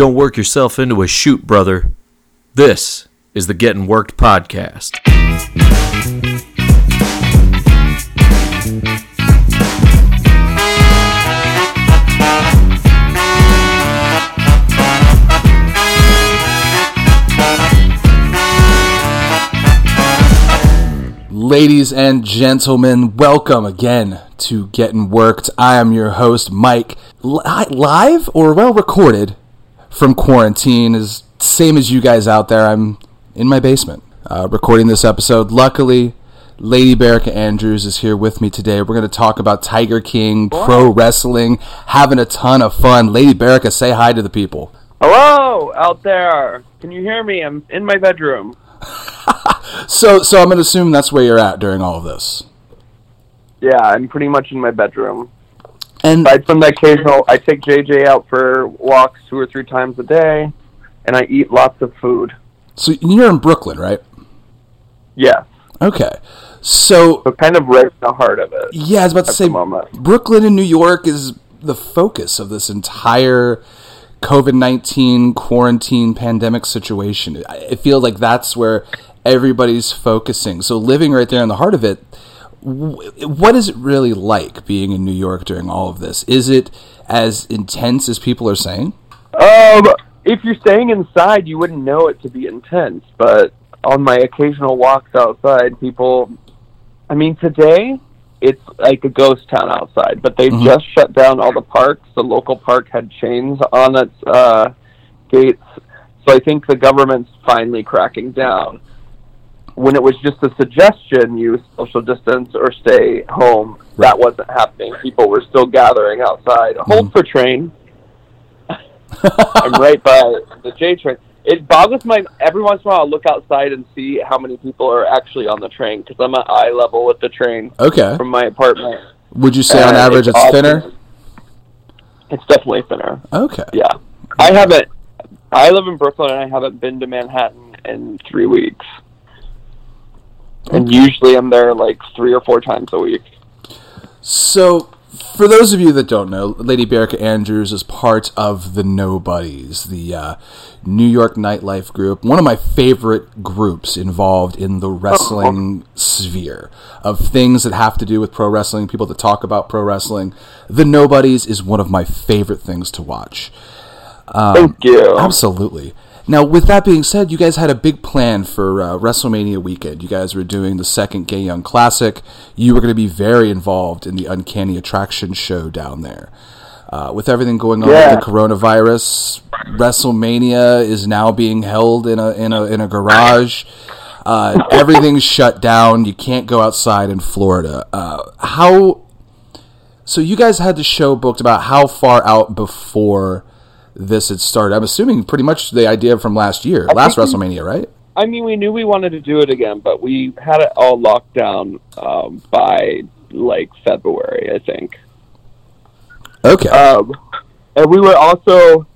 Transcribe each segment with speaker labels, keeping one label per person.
Speaker 1: Don't work yourself into a shoot, brother. This is the Getting Worked podcast.
Speaker 2: Ladies and gentlemen, welcome again to Getting Worked. I am your host, Mike. Li- live or well recorded from quarantine is same as you guys out there. I'm in my basement uh, recording this episode. Luckily, Lady Berica Andrews is here with me today. We're going to talk about Tiger King, pro wrestling, having a ton of fun. Lady Berica, say hi to the people.
Speaker 3: Hello, out there. Can you hear me? I'm in my bedroom.
Speaker 2: So, so I'm going to assume that's where you're at during all of this.
Speaker 3: Yeah, I'm pretty much in my bedroom.
Speaker 2: And
Speaker 3: Aside from the occasional, I take JJ out for walks two or three times a day, and I eat lots of food.
Speaker 2: so you're in Brooklyn, right?
Speaker 3: Yes,
Speaker 2: Okay. So
Speaker 3: so kind of right in the heart of it.
Speaker 2: Yeah, I was about to say. Brooklyn and New York is the focus of this entire COVID nineteen quarantine pandemic situation. I I feel like that's where everybody's focusing. So living right there in the heart of it, what is it really like being in New York during all of this? Is it as intense as people are saying?
Speaker 3: Um, if you're staying inside, you wouldn't know it to be intense, but on my occasional walks outside, people. I mean, today it's like a ghost town outside, but they've
Speaker 2: Mhm.
Speaker 3: just shut down all the parks. The local park had chains on its uh, gates, so I think the government's finally cracking down. When it was just a suggestion, use social distance or stay home, that wasn't happening. People were still gathering outside. Mm-hmm. Hold for train. I'm right by the J train. It boggles my every once in a while. I'll look outside and see how many people are actually on the train because I'm at eye level with the train
Speaker 2: Okay.
Speaker 3: from my apartment.
Speaker 2: Would you say on average it's,
Speaker 3: awesome.
Speaker 2: thinner?
Speaker 3: It's definitely thinner.
Speaker 2: Okay.
Speaker 3: Yeah, I haven't. I live in Brooklyn and I haven't been to Manhattan in three weeks. And usually I'm there like three or four times a week.
Speaker 2: So, for those of you that don't know, Lady Berica Andrews is part of the Nobodies, the uh, New York nightlife group, one of my favorite groups involved in the wrestling sphere of things that have to do with pro wrestling, people that talk about pro wrestling. The Nobodies is one of my favorite things to watch.
Speaker 3: Thank you.
Speaker 2: Absolutely. Now, with that being said, you guys had a big plan for uh, WrestleMania weekend. You guys were doing the second Gay Young Classic. You were going to be very involved in the Uncanny Attraction show down there. Uh, with everything going on
Speaker 3: Yeah.
Speaker 2: with the coronavirus, WrestleMania is now being held in a in a in a garage. Uh, everything's shut down. You can't go outside in Florida. Uh, how? So you guys had the show booked about how far out before this had started? I'm assuming pretty much the idea from last year, last WrestleMania, right?
Speaker 3: I mean, we knew we wanted to do it again, but we had it all locked down um, by like February, I think.
Speaker 2: Okay.
Speaker 3: Um, and we were also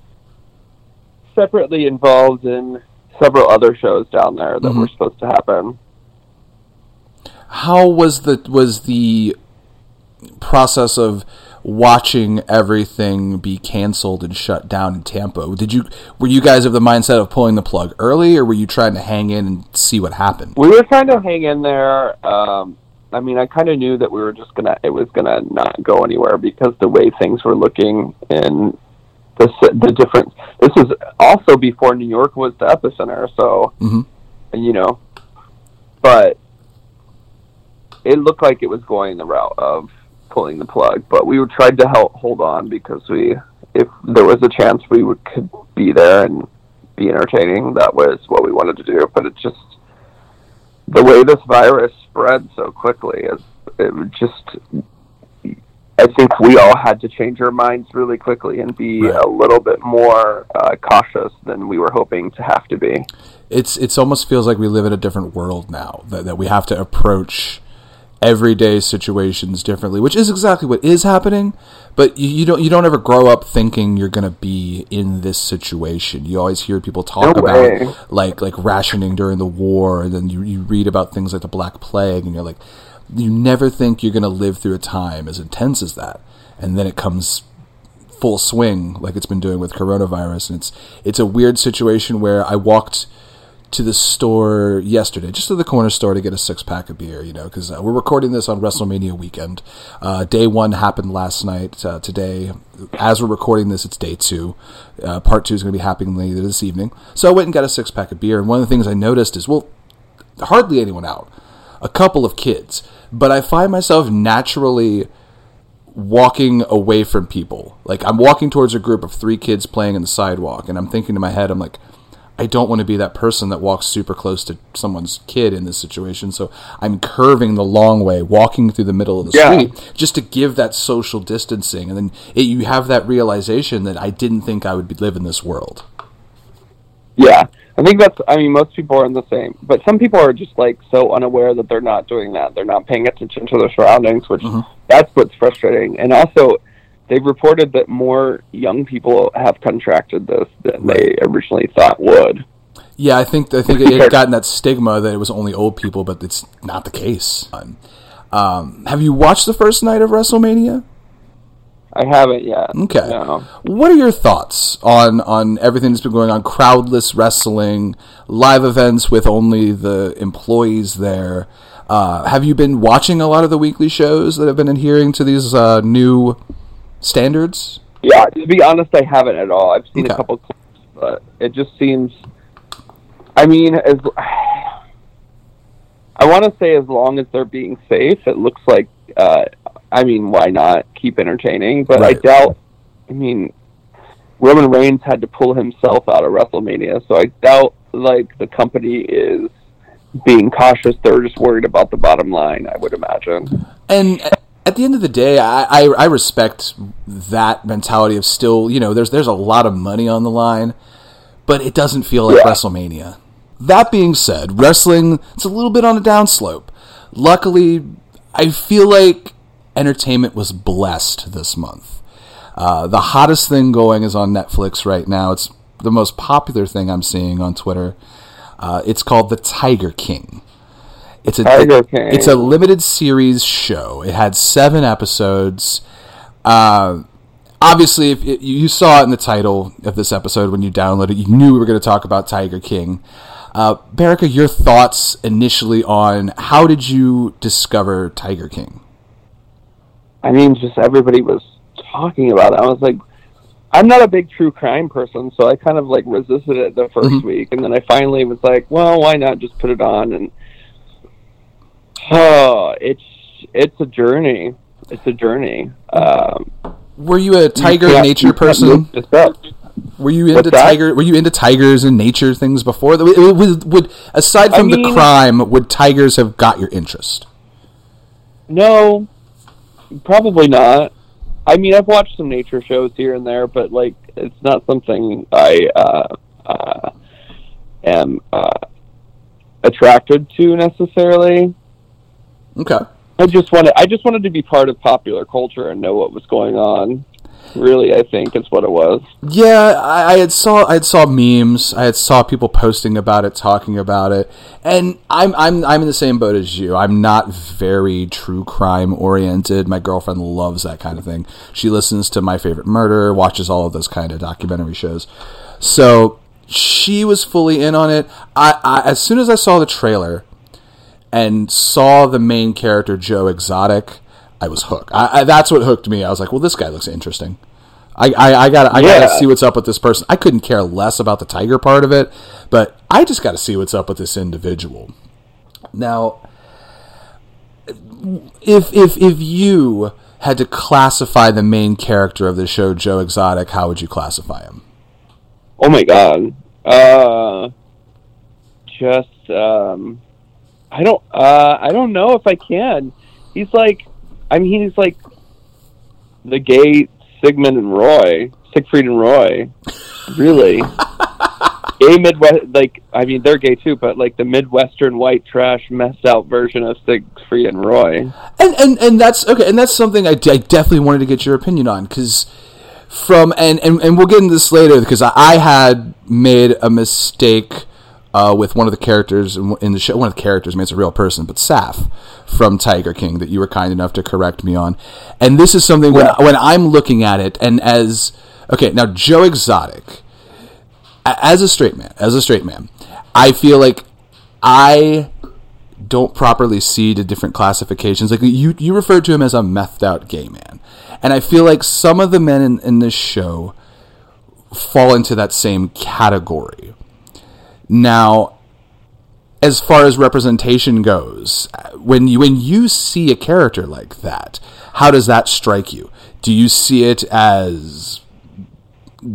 Speaker 3: separately involved in several other shows down there that were supposed to happen.
Speaker 2: how was the was the process of watching everything be canceled and shut down in Tampa? Did you were you guys of the mindset of pulling the plug early, or were you trying to hang in and see what happened?
Speaker 3: We were trying to hang in there. Um, I mean, I kind of knew that we were just gonna it was gonna not go anywhere because the way things were looking and the the difference. This was also before New York was the epicenter, so
Speaker 2: Mhm.
Speaker 3: you know, but it looked like it was going the route of pulling the plug. But we tried to help hold on because we, if there was a chance we would, could be there and be entertaining, that was what we wanted to do. But it just the way this virus spread so quickly is it just. I think we all had to change our minds really quickly and be
Speaker 2: Right.
Speaker 3: a little bit more uh, cautious than we were hoping to have to be.
Speaker 2: It's it's almost feels like we live in a different world now that that we have to approach everyday situations differently, which is exactly what is happening. But you, you don't you don't ever grow up thinking you're gonna be in this situation. You always hear people talk
Speaker 3: No
Speaker 2: about like like rationing during the war, and then you you read about things like the Black Plague, and you're like, you never think you're gonna live through a time as intense as that, and then it comes full swing like it's been doing with coronavirus, and it's it's a weird situation where I walked to the store yesterday, just to the corner store to get a six pack of beer, you know, because uh, we're recording this on WrestleMania weekend. Uh, day one happened last night. Uh, today, as we're recording this, it's day two. Uh, part two is going to be happening later this evening. So I went and got a six pack of beer, and one of the things I noticed is, well, hardly anyone out. A couple of kids. But I find myself naturally walking away from people. Like I'm walking towards a group of three kids playing in the sidewalk, and I'm thinking to my head, I'm like, I don't want to be that person that walks super close to someone's kid in this situation. So I'm curving the long way, walking through the middle of the
Speaker 3: Yeah.
Speaker 2: street, just to give that social distancing. And then it, you have that realization that I didn't think I would be, live in this world.
Speaker 3: Yeah, I think that's. I mean, most people are in the same, but some people are just like so unaware that they're not doing that. They're not paying attention to their surroundings, which mm-hmm. that's what's frustrating. And also, they've reported that more young people have contracted this than they originally thought would.
Speaker 2: Yeah, I think I think it had gotten that stigma that it was only old people, but it's not the case. Um, have you watched the first night of WrestleMania?
Speaker 3: I haven't yet.
Speaker 2: Okay.
Speaker 3: No.
Speaker 2: What are your thoughts on on everything that's been going on? Crowdless wrestling, live events with only the employees there. Uh, have you been watching a lot of the weekly shows that have been adhering to these uh, new standards?
Speaker 3: Yeah, to be honest, I haven't at all. I've seen
Speaker 2: Okay.
Speaker 3: a couple clips, but it just seems. I mean, as I want to say, as long as they're being safe, it looks like. Uh, I mean, why not keep entertaining? But
Speaker 2: Right.
Speaker 3: I doubt. I mean, Roman Reigns had to pull himself out of WrestleMania, so I doubt like the company is being cautious. They're just worried about the bottom line. I would imagine.
Speaker 2: And at the end of the day, I, I, I respect that mentality of still, you know, there's there's a lot of money on the line, but it doesn't feel like
Speaker 3: Yeah.
Speaker 2: WrestleMania. That being said, wrestling it's a little bit on a downslope. Luckily, I feel like entertainment was blessed this month. Uh, the hottest thing going is on Netflix right now. It's the most popular thing I'm seeing on Twitter. Uh, it's called The Tiger King. It's a it's a limited series show. It had seven episodes. Uh, obviously, if it, you saw it in the title of this episode when you downloaded it, you knew we were going to talk about Tiger King. Uh, Berica, your thoughts initially on how did you discover Tiger King?
Speaker 3: I mean, just everybody was talking about it. I was like, I'm not a big true crime person, so I kind of like resisted it the 1st
Speaker 2: Mhm.
Speaker 3: week, and then I finally was like, well, why not just put it on? And oh, it's it's a journey. It's a journey. Um,
Speaker 2: Were you a tiger nature person?
Speaker 3: look this up.
Speaker 2: Were you into tiger? Were you into tigers and nature things before? Would, would, would aside
Speaker 3: I
Speaker 2: from the
Speaker 3: mean-
Speaker 2: crime, would tigers have got your interest?
Speaker 3: No, probably not. I mean, I've watched some nature shows here and there, but like, it's not something I uh, uh, am uh, attracted to necessarily.
Speaker 2: Okay.
Speaker 3: I just wanted, I just wanted to be part of popular culture and know what was going on. Really, I think is what it was.
Speaker 2: Yeah, I, I had saw I had saw memes. I had saw people posting about it, talking about it, and I'm I'm I'm in the same boat as you. I'm not very true crime oriented. My girlfriend loves that kind of thing. She listens to My Favorite Murder, watches all of those kind of documentary shows. So she was fully in on it. I, I as soon as I saw the trailer and saw the main character Joe Exotic, I was hooked. I, I, that's what hooked me. I was like, well, this guy looks interesting. I, I, I gotta I gotta see what's up with this person. I couldn't care less about the tiger part of it, but I just gotta see what's up with this individual. Now if if if you had to classify the main character of the show, Joe Exotic, how would you classify him?
Speaker 3: Oh my god. Uh, just um, I don't. Uh, I don't know if I can. He's like, I mean, he's like the gay Sigmund and Roy, Siegfried and Roy. Really, gay Midwest. Like, I mean, they're gay too, but like the Midwestern white trash, messed out version of Siegfried and Roy.
Speaker 2: and and and that's okay and that's something I, d- I definitely wanted to get your opinion on because from and, and and we'll get into this later because I, I had made a mistake uh, with one of the characters in, the show. One of the characters, I mean, it's a real person, but Saff from Tiger King that you were kind enough to correct me on. And this is something when when I'm looking at it, and as okay, now Joe Exotic, as a straight man, as a straight man, I feel like I don't properly see the different classifications. Like you, you referred to him as a methed out gay man, and I feel like some of the men in, in this show fall into that same category. Now, as far as representation goes, when you when you see a character like that, how does that strike you? Do you see it as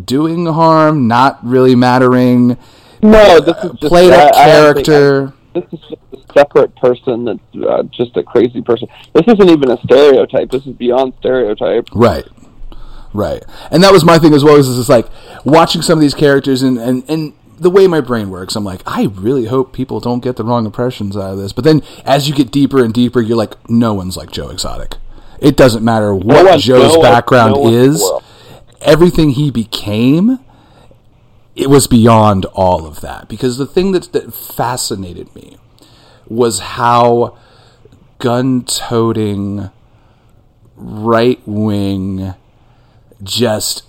Speaker 2: doing harm, not really mattering,
Speaker 3: No, this is just
Speaker 2: played
Speaker 3: I-
Speaker 2: a
Speaker 3: I don't think-
Speaker 2: character?
Speaker 3: this is a separate person that's uh, just a crazy person. This isn't even a stereotype. This is beyond stereotype.
Speaker 2: Right. Right. And that was my thing as well, is it's like watching some of these characters and, and, and the way my brain works, I'm like, I really hope people don't get the wrong impressions out of this. But then as you get deeper and deeper, you're like, no one's like Joe Exotic. It doesn't matter what
Speaker 3: one-
Speaker 2: Joe's
Speaker 3: no
Speaker 2: background
Speaker 3: one the
Speaker 2: is, everything he became, it was beyond all of that. Because the thing that, that fascinated me was how gun toting, right wing, just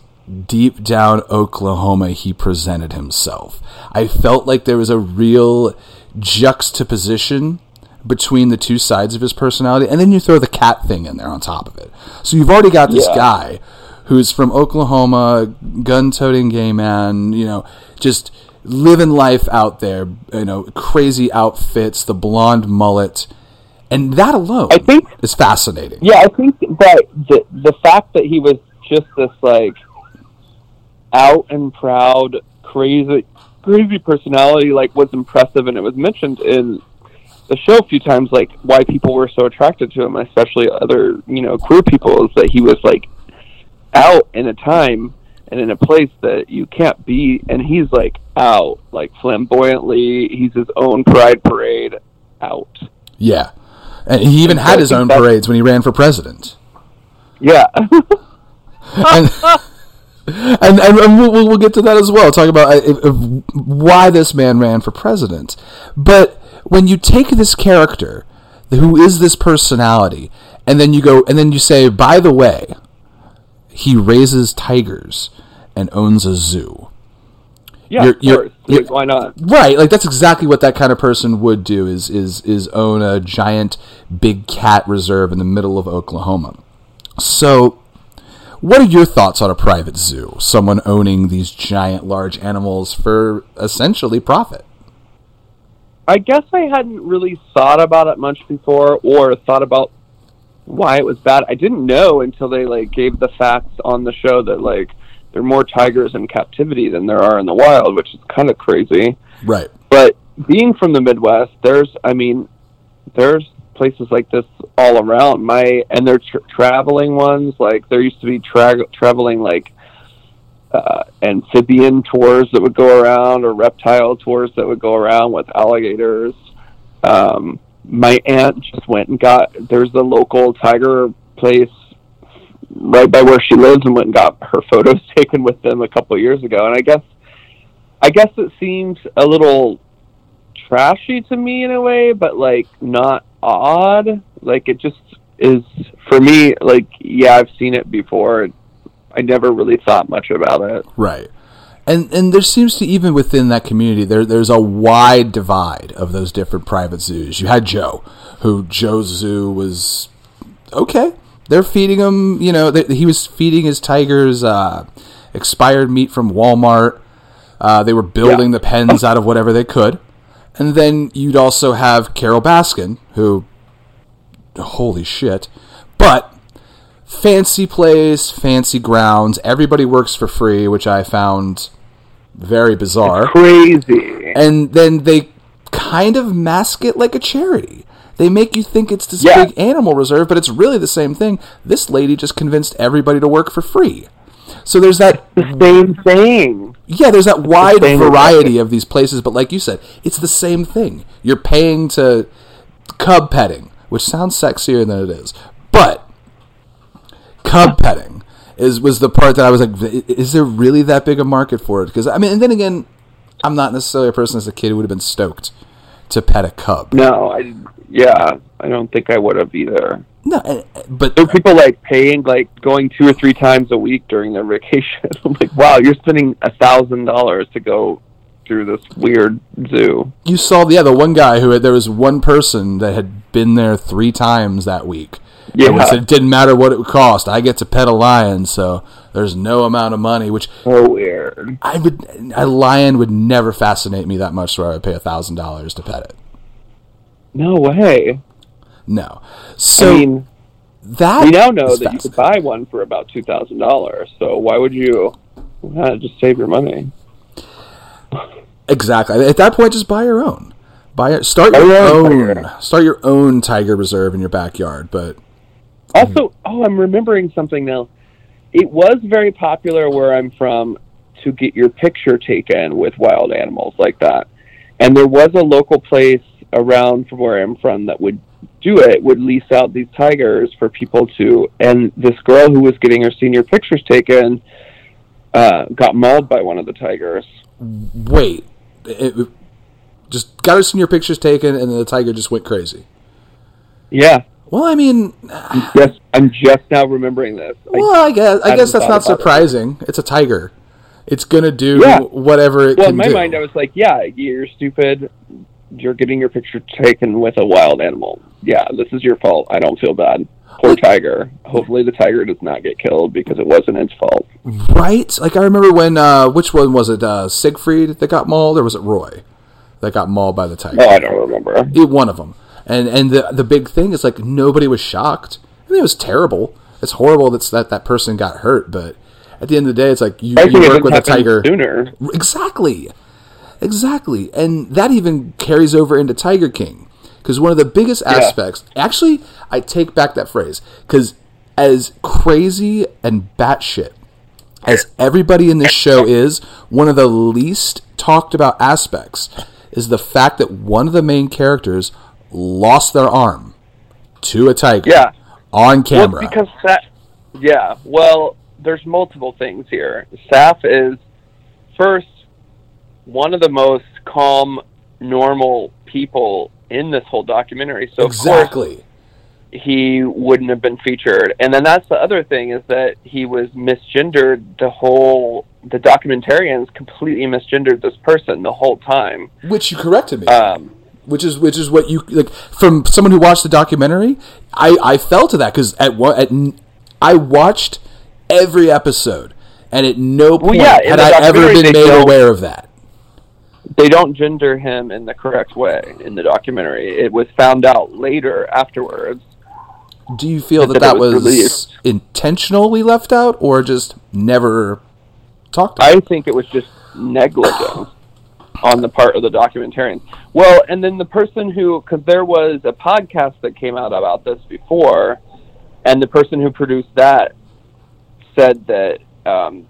Speaker 2: deep down Oklahoma he presented himself. I felt like there was a real juxtaposition between the two sides of his personality, and then you throw the cat thing in there on top of it. So you've already got this
Speaker 3: Yeah.
Speaker 2: guy who's from Oklahoma, gun toting gay man, you know, just living life out there, you know, crazy outfits, the blonde mullet. And that alone
Speaker 3: I think-
Speaker 2: is fascinating.
Speaker 3: Yeah, I think that the the fact that he was just this like out and proud, crazy, crazy personality, like was impressive, and it was mentioned in the show a few times, like why people were so attracted to him, especially other you know queer people, is that he was like out in a time and in a place that you can't be, and he's like out, like flamboyantly. He's his own pride parade out.
Speaker 2: Yeah. And he even had
Speaker 3: I
Speaker 2: his own parades when he ran for president.
Speaker 3: Yeah.
Speaker 2: and, and, and, and we'll, we'll get to that as well. Talk about uh, if- if why this man ran for president. But when you take this character, who is this personality, and then you go, and then you say, by the way, he raises tigers and owns a zoo.
Speaker 3: Yeah,
Speaker 2: You're-
Speaker 3: of
Speaker 2: you're-
Speaker 3: course.
Speaker 2: you're-
Speaker 3: Why not?
Speaker 2: Right, like that's exactly what that kind of person would do is is is own a giant big cat reserve in the middle of Oklahoma. So what are your thoughts on a private zoo? Someone owning these giant large animals for essentially profit.
Speaker 3: I guess I hadn't really thought about it much before, or thought about why it was bad. I didn't know until they like gave the facts on the show that like there are more tigers in captivity than there are in the wild, which is kind of crazy.
Speaker 2: Right.
Speaker 3: But being from the Midwest, there's, I mean, there's places like this all around. My and they're tr traveling ones. Like there used to be tra- traveling like uh, amphibian tours that would go around, or reptile tours that would go around with alligators. Um, my aunt just went and got. There's a local tiger place right by where she lives, and went and got her photos taken with them a couple of years ago. And I guess, I guess it seems a little trashy to me in a way, but like not odd. Like it just is for me. Like yeah, I've seen it before. I never really thought much about it.
Speaker 2: Right. And and there seems to even within that community there there's a wide divide of those different private zoos. You had Joe, who Joe's zoo was okay. They're feeding him, you know, they, he was feeding his tigers uh, expired meat from Walmart. Uh, they were building
Speaker 3: Yeah.
Speaker 2: the pens out of whatever they could. And then you'd also have Carole Baskin, who, holy shit, but fancy place, fancy grounds. Everybody works for free, which I found very bizarre.
Speaker 3: Crazy.
Speaker 2: And then they kind of mask it like a charity. They make you think it's this
Speaker 3: Yeah.
Speaker 2: big animal reserve, but it's really the same thing. This lady just convinced everybody to work for free. So there's that
Speaker 3: The same thing.
Speaker 2: yeah, there's that wide
Speaker 3: same
Speaker 2: variety of these places, but like you said, it's the same thing. You're paying to cub petting, which sounds sexier than it is, but cub petting is was the part that I was like, is there really that big a market for it? Because I mean, and then again, I'm not necessarily a person as a kid who would have been stoked to pet a cub.
Speaker 3: No, I yeah, I don't think I would have either.
Speaker 2: No, eh, but
Speaker 3: There were people like paying like going two or three times a week during their vacation. I'm like, wow, you're spending a thousand dollars to go through this weird zoo.
Speaker 2: you saw the other one guy who had, there was one person that had been there three times that week.
Speaker 3: Yeah.
Speaker 2: And said it didn't matter what it would cost. I get to pet a lion, so there's no amount of money. Which
Speaker 3: So weird.
Speaker 2: I would, a lion would never fascinate me that much, where I would pay a thousand dollars to pet it.
Speaker 3: No way.
Speaker 2: No. So
Speaker 3: I mean,
Speaker 2: that
Speaker 3: we now know that you could buy one for about two thousand dollars. So why would you uh, just save your money?
Speaker 2: Exactly. At that point, just buy your own. Buy your, start your
Speaker 3: Buy your own
Speaker 2: own.
Speaker 3: tiger.
Speaker 2: Start your own tiger reserve in your backyard. But
Speaker 3: Also, oh, I'm remembering something now. It was very popular where I'm from to get your picture taken with wild animals like that. And there was a local place around from where I'm from that would do it, would lease out these tigers for people to. And this girl who was getting her senior pictures taken uh, got mauled by one of the tigers.
Speaker 2: wait, it, just got her senior pictures taken, and then the tiger just went crazy.
Speaker 3: Yeah.
Speaker 2: Well, I mean,
Speaker 3: Yes, I'm just now remembering this.
Speaker 2: Well, I guess I guess that's not
Speaker 3: about it.
Speaker 2: surprising. It's a tiger. It's gonna do
Speaker 3: Yeah.
Speaker 2: whatever it
Speaker 3: well, in my
Speaker 2: do.
Speaker 3: mind, I was like, yeah, you're stupid. You're getting your picture taken with a wild animal. Yeah, this is your fault. I don't feel bad. Poor tiger. Hopefully, the tiger does not get killed because it wasn't its fault.
Speaker 2: Right? Like I remember when uh which one was it? Uh Siegfried that got mauled or was it Roy that got mauled by the tiger?
Speaker 3: Oh, I don't remember.
Speaker 2: It- one of them. And and the the big thing is like nobody was shocked. I mean it was terrible. It's horrible that's that that person got hurt, but at the end of the day it's like you, you work with a tiger
Speaker 3: sooner.
Speaker 2: Exactly. Exactly. And that even carries over into Tiger King. Because one of the biggest aspects, actually, I take back that phrase. Because as crazy and batshit as everybody in this show is, one of the least talked about aspects is the fact that one of the main characters lost their arm to a tiger
Speaker 3: Yeah.
Speaker 2: on
Speaker 3: Well,
Speaker 2: camera.
Speaker 3: because Sa- yeah. Well, there's multiple things here. Saff is first one of the most calm, normal people in this whole documentary. So
Speaker 2: exactly.
Speaker 3: he wouldn't have been featured. And then that's the other thing is that he was misgendered the whole the documentarians completely misgendered this person the whole time.
Speaker 2: Which you corrected me.
Speaker 3: Um
Speaker 2: which is which is what you like from someone who watched the documentary. I I fell to that because at one at I watched every episode, and at no point
Speaker 3: yeah,
Speaker 2: had I ever been made aware of that.
Speaker 3: They don't gender him in the correct way in the documentary. It was found out later afterwards.
Speaker 2: Do you feel that
Speaker 3: That
Speaker 2: that
Speaker 3: was
Speaker 2: was intentionally left out, or just never talked about?
Speaker 3: I think it was just negligence on the part of the documentarians. Well, and then the person who, because there was a podcast that came out about this before, and the person who produced that said that um,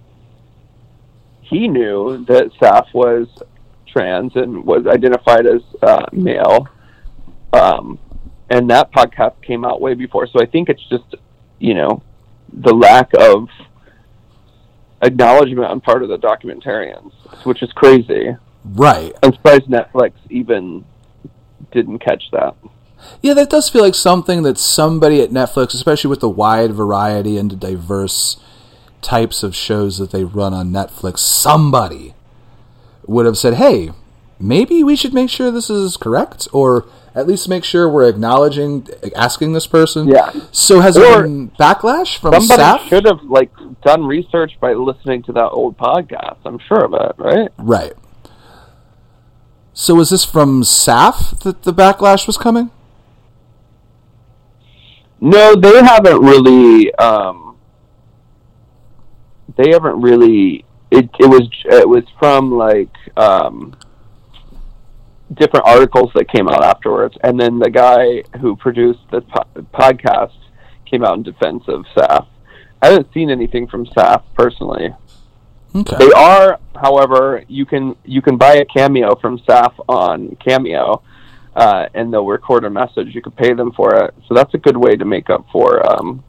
Speaker 3: he knew that Saff was trans and was identified as uh, male. Um, and that podcast came out way before. So I think it's just, you know, the lack of acknowledgement on part of the documentarians, which is crazy.
Speaker 2: right.
Speaker 3: I'm surprised Netflix even didn't catch that.
Speaker 2: Yeah, that does feel like something that somebody at Netflix, especially with the wide variety and diverse types of shows that they run on Netflix, somebody would have said, "Hey, maybe we should make sure this is correct, or at least make sure we're acknowledging asking this person."
Speaker 3: Yeah.
Speaker 2: So has
Speaker 3: Or
Speaker 2: there been backlash from
Speaker 3: Somebody
Speaker 2: staff?
Speaker 3: should have like done research by listening to that old podcast. I'm sure of it, right?
Speaker 2: Right. So is this from Saff that the backlash was coming?
Speaker 3: No, they haven't really. Um, they haven't really. It it was it was from like um, different articles that came out afterwards, and then the guy who produced the po- podcast came out in defense of Saff. I haven't seen anything from Saff personally.
Speaker 2: Okay.
Speaker 3: They are, however, you can you can buy a cameo from Saff on Cameo, uh, and they'll record a message. You can pay them for it, so that's a good way to make up for um,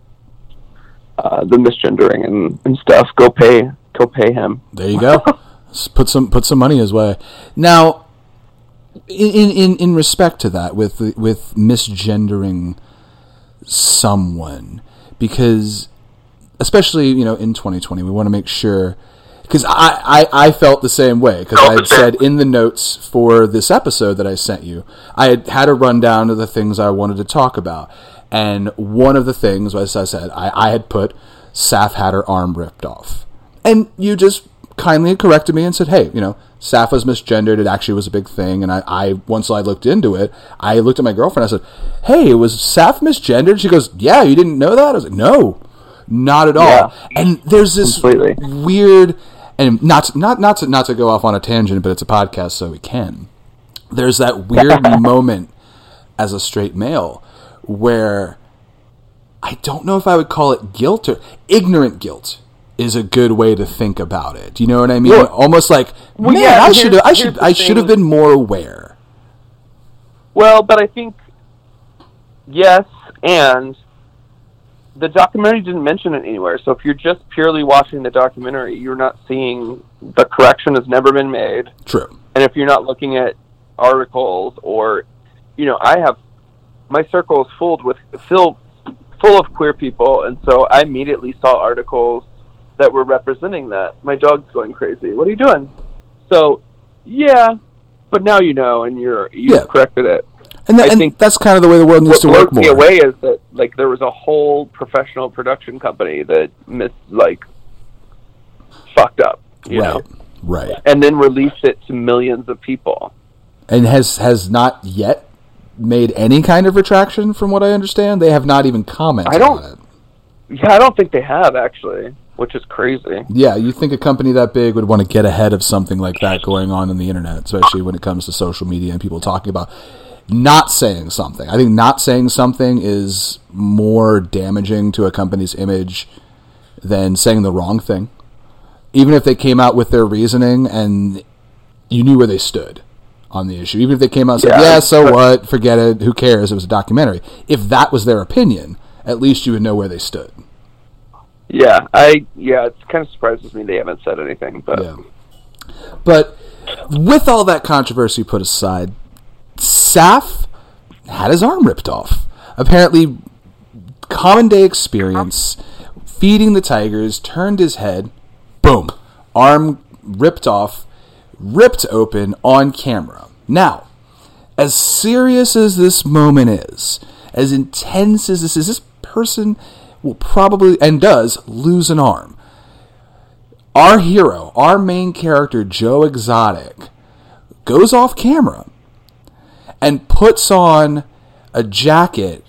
Speaker 3: uh, the misgendering and, and stuff. Go pay, go pay him.
Speaker 2: There you go. Put some put some money his way. Now, in in in respect to that, with with misgendering someone, because especially you know in 2020, we want to make sure. Because I, I, I felt the same way because I had oh, said in the notes for this episode that I sent you, I had had a rundown of the things I wanted to talk about, and one of the things, as I said, I, I had put Saff had her arm ripped off, and you just kindly corrected me and said, hey, you know, was misgendered. It actually was a big thing, and I, I once I looked into it, I looked at my girlfriend. I said, hey, it was Saff misgendered? She goes, yeah, you didn't know that? I was like, no, not at all.
Speaker 3: Yeah.
Speaker 2: And there's this
Speaker 3: Completely.
Speaker 2: weird and not not not to not to go off on a tangent, but it's a podcast, so we can. There's that weird moment as a straight male where I don't know if I would call it guilt or ignorant guilt is a good way to think about it. You know what I mean?
Speaker 3: Well-
Speaker 2: Almost like,
Speaker 3: Well,
Speaker 2: man,
Speaker 3: yeah,
Speaker 2: I should have I should I should have been more aware.
Speaker 3: Well, but I think yes, and the documentary didn't mention it anywhere. So if you're just purely watching the documentary, you're not seeing the correction has never been made.
Speaker 2: True.
Speaker 3: And if you're not looking at articles or, you know, I have my circle is filled with full full of queer people, and so I immediately saw articles that were representing that. My dog's going crazy. What are you doing? So, yeah, but now you know, and you're you
Speaker 2: Yeah.
Speaker 3: corrected it.
Speaker 2: And, that,
Speaker 3: I
Speaker 2: and
Speaker 3: think
Speaker 2: that's kind of the way the world needs to work more.
Speaker 3: away is that like there was a whole professional production company that mis like fucked up, you
Speaker 2: right.
Speaker 3: know,
Speaker 2: Right.
Speaker 3: and then released it to millions of people.
Speaker 2: And has has not yet made any kind of retraction from what I understand. They have not even commented
Speaker 3: I don't-
Speaker 2: on it.
Speaker 3: Yeah, I don't think they have actually, which is crazy.
Speaker 2: Yeah, you think a company that big would want to get ahead of something like that going on in the internet, especially when it comes to social media and people talking about not saying something. I think not saying something is more damaging to a company's image than saying the wrong thing. Even if they came out with their reasoning and you knew where they stood on the issue. Even if they came out and said,
Speaker 3: Yeah,
Speaker 2: yeah, so what? Forget it. Who cares? It was a documentary. If that was their opinion, at least you would know where they stood.
Speaker 3: Yeah, I yeah, it kind of surprises me they haven't said anything, but
Speaker 2: Yeah. But with all that controversy put aside, Saff had his arm ripped off. Apparently, common day experience, feeding the tigers, turned his head, boom, arm ripped off, ripped open on camera. Now, as serious as this moment is, as intense as this is, this person will probably and does lose an arm our hero, our main character, Joe Exotic, goes off camera and puts on a jacket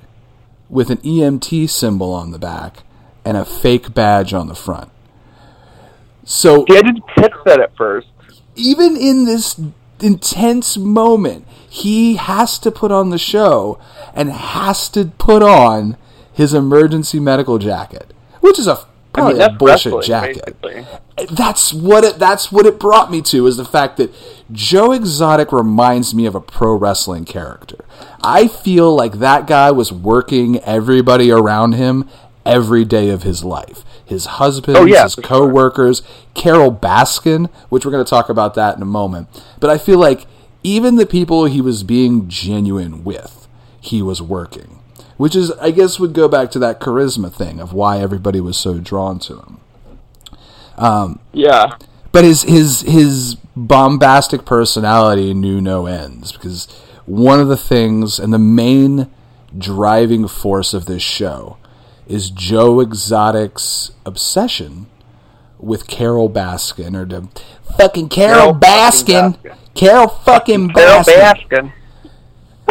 Speaker 2: with an EMT symbol on the back and a fake badge on the front. So
Speaker 3: see, I didn't catch that at first.
Speaker 2: even in this intense moment, he has to put on the show and has to put on his emergency medical jacket, which is a
Speaker 3: I
Speaker 2: probably
Speaker 3: mean,
Speaker 2: a bullshit jacket
Speaker 3: basically.
Speaker 2: that's what it that's what it brought me to is the fact that Joe Exotic reminds me of a pro wrestling character. I feel like that guy was working everybody around him every day of his life. His husband,
Speaker 3: Oh, yeah,
Speaker 2: his
Speaker 3: for sure.
Speaker 2: co-workers, Carole Baskin, which we're going to talk about that in a moment. But I feel like even the people he was being genuine with, he was working. Which is I guess would go back to that charisma thing of why everybody was so drawn to him.
Speaker 3: Um, yeah,
Speaker 2: But his his his bombastic personality knew no ends because one of the things and the main driving force of this show is Joe Exotic's obsession with Carole Baskin or the fucking Carole,
Speaker 3: Carole
Speaker 2: Baskin.
Speaker 3: Baskin.
Speaker 2: Carole fucking
Speaker 3: Carole
Speaker 2: Baskin.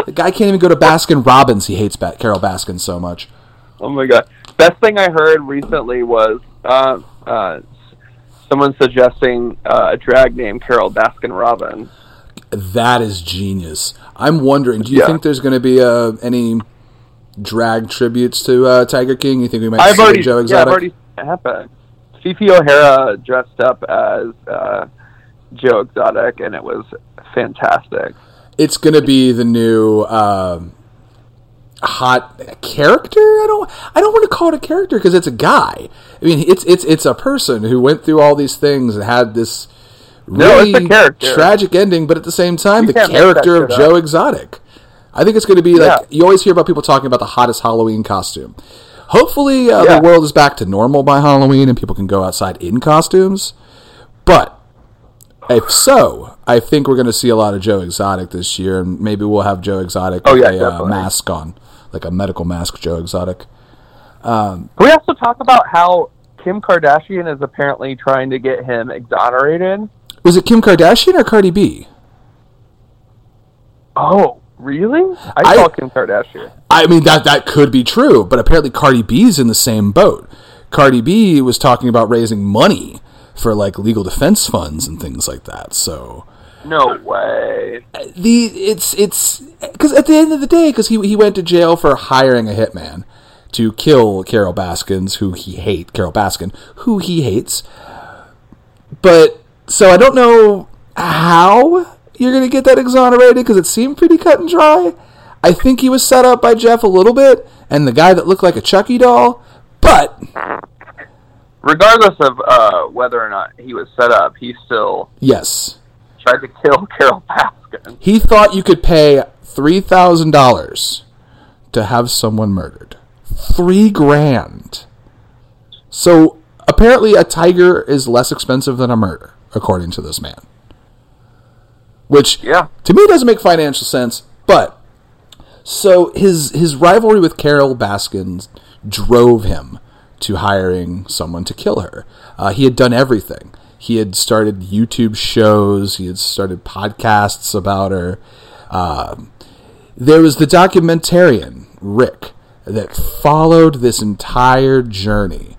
Speaker 2: The guy can't even go to Baskin Robbins. He hates ba- Carole Baskin so much.
Speaker 3: Oh my god! Best thing I heard recently was uh, uh, someone suggesting uh, a drag named Carole Baskin Robbins.
Speaker 2: That is genius. I'm wondering, do you
Speaker 3: Yeah.
Speaker 2: think there's going to be uh, any drag tributes to uh, Tiger King? You think we might
Speaker 3: I've
Speaker 2: see
Speaker 3: already,
Speaker 2: Joe
Speaker 3: yeah, I've already happened. Fifi O'Hara dressed up as uh, Joe Exotic, and it was fantastic.
Speaker 2: It's going to be the new um hot character. I don't. I don't want to call it a character because it's a guy. I mean, it's it's it's a person who went through all these things and had this really
Speaker 3: character.
Speaker 2: tragic ending, but at the same time,
Speaker 3: You
Speaker 2: the character of Joe
Speaker 3: up.
Speaker 2: Exotic. I think it's going to be like
Speaker 3: Yeah.
Speaker 2: you always hear about people talking about the hottest Halloween costume. Hopefully, uh,
Speaker 3: Yeah.
Speaker 2: the world is back to normal by Halloween and people can go outside in costumes. But if so, I think we're going to see a lot of Joe Exotic this year, and maybe we'll have Joe Exotic
Speaker 3: Oh,
Speaker 2: with
Speaker 3: yeah,
Speaker 2: a uh, mask on, like a medical mask. Joe Exotic.
Speaker 3: Can we also talk about how Kim Kardashian is apparently trying to get him exonerated?
Speaker 2: Was it Kim Kardashian or Cardi B?
Speaker 3: Oh, really? I,
Speaker 2: I-
Speaker 3: saw Kim Kardashian.
Speaker 2: I mean that that could be true, but apparently Cardi B's in the same boat. Cardi B was talking about raising money for like legal defense funds and things like that. So
Speaker 3: No way.
Speaker 2: the it's it's because at the end of the day, because he he went to jail for hiring a hitman to kill Carole Baskins, who he hate Carole Baskin, who he hates. But so I don't know how you're gonna get that exonerated because it seemed pretty cut and dry. I think he was set up by Jeff a little bit, and the guy that looked like a Chucky doll. But
Speaker 3: Regardless of uh, whether or not he was set up, he still
Speaker 2: yes,
Speaker 3: tried to kill Carole Baskin.
Speaker 2: he thought you could pay three thousand dollars to have someone murdered. Three grand. So apparently, a tiger is less expensive than a murder, according to this man. Which,
Speaker 3: Yeah.
Speaker 2: to me, doesn't make financial sense. But so his his rivalry with Carole Baskin drove him to hiring someone to kill her. Uh, he had done everything. He had started YouTube shows. He had started podcasts about her. Um, there was the documentarian Rick that followed this entire journey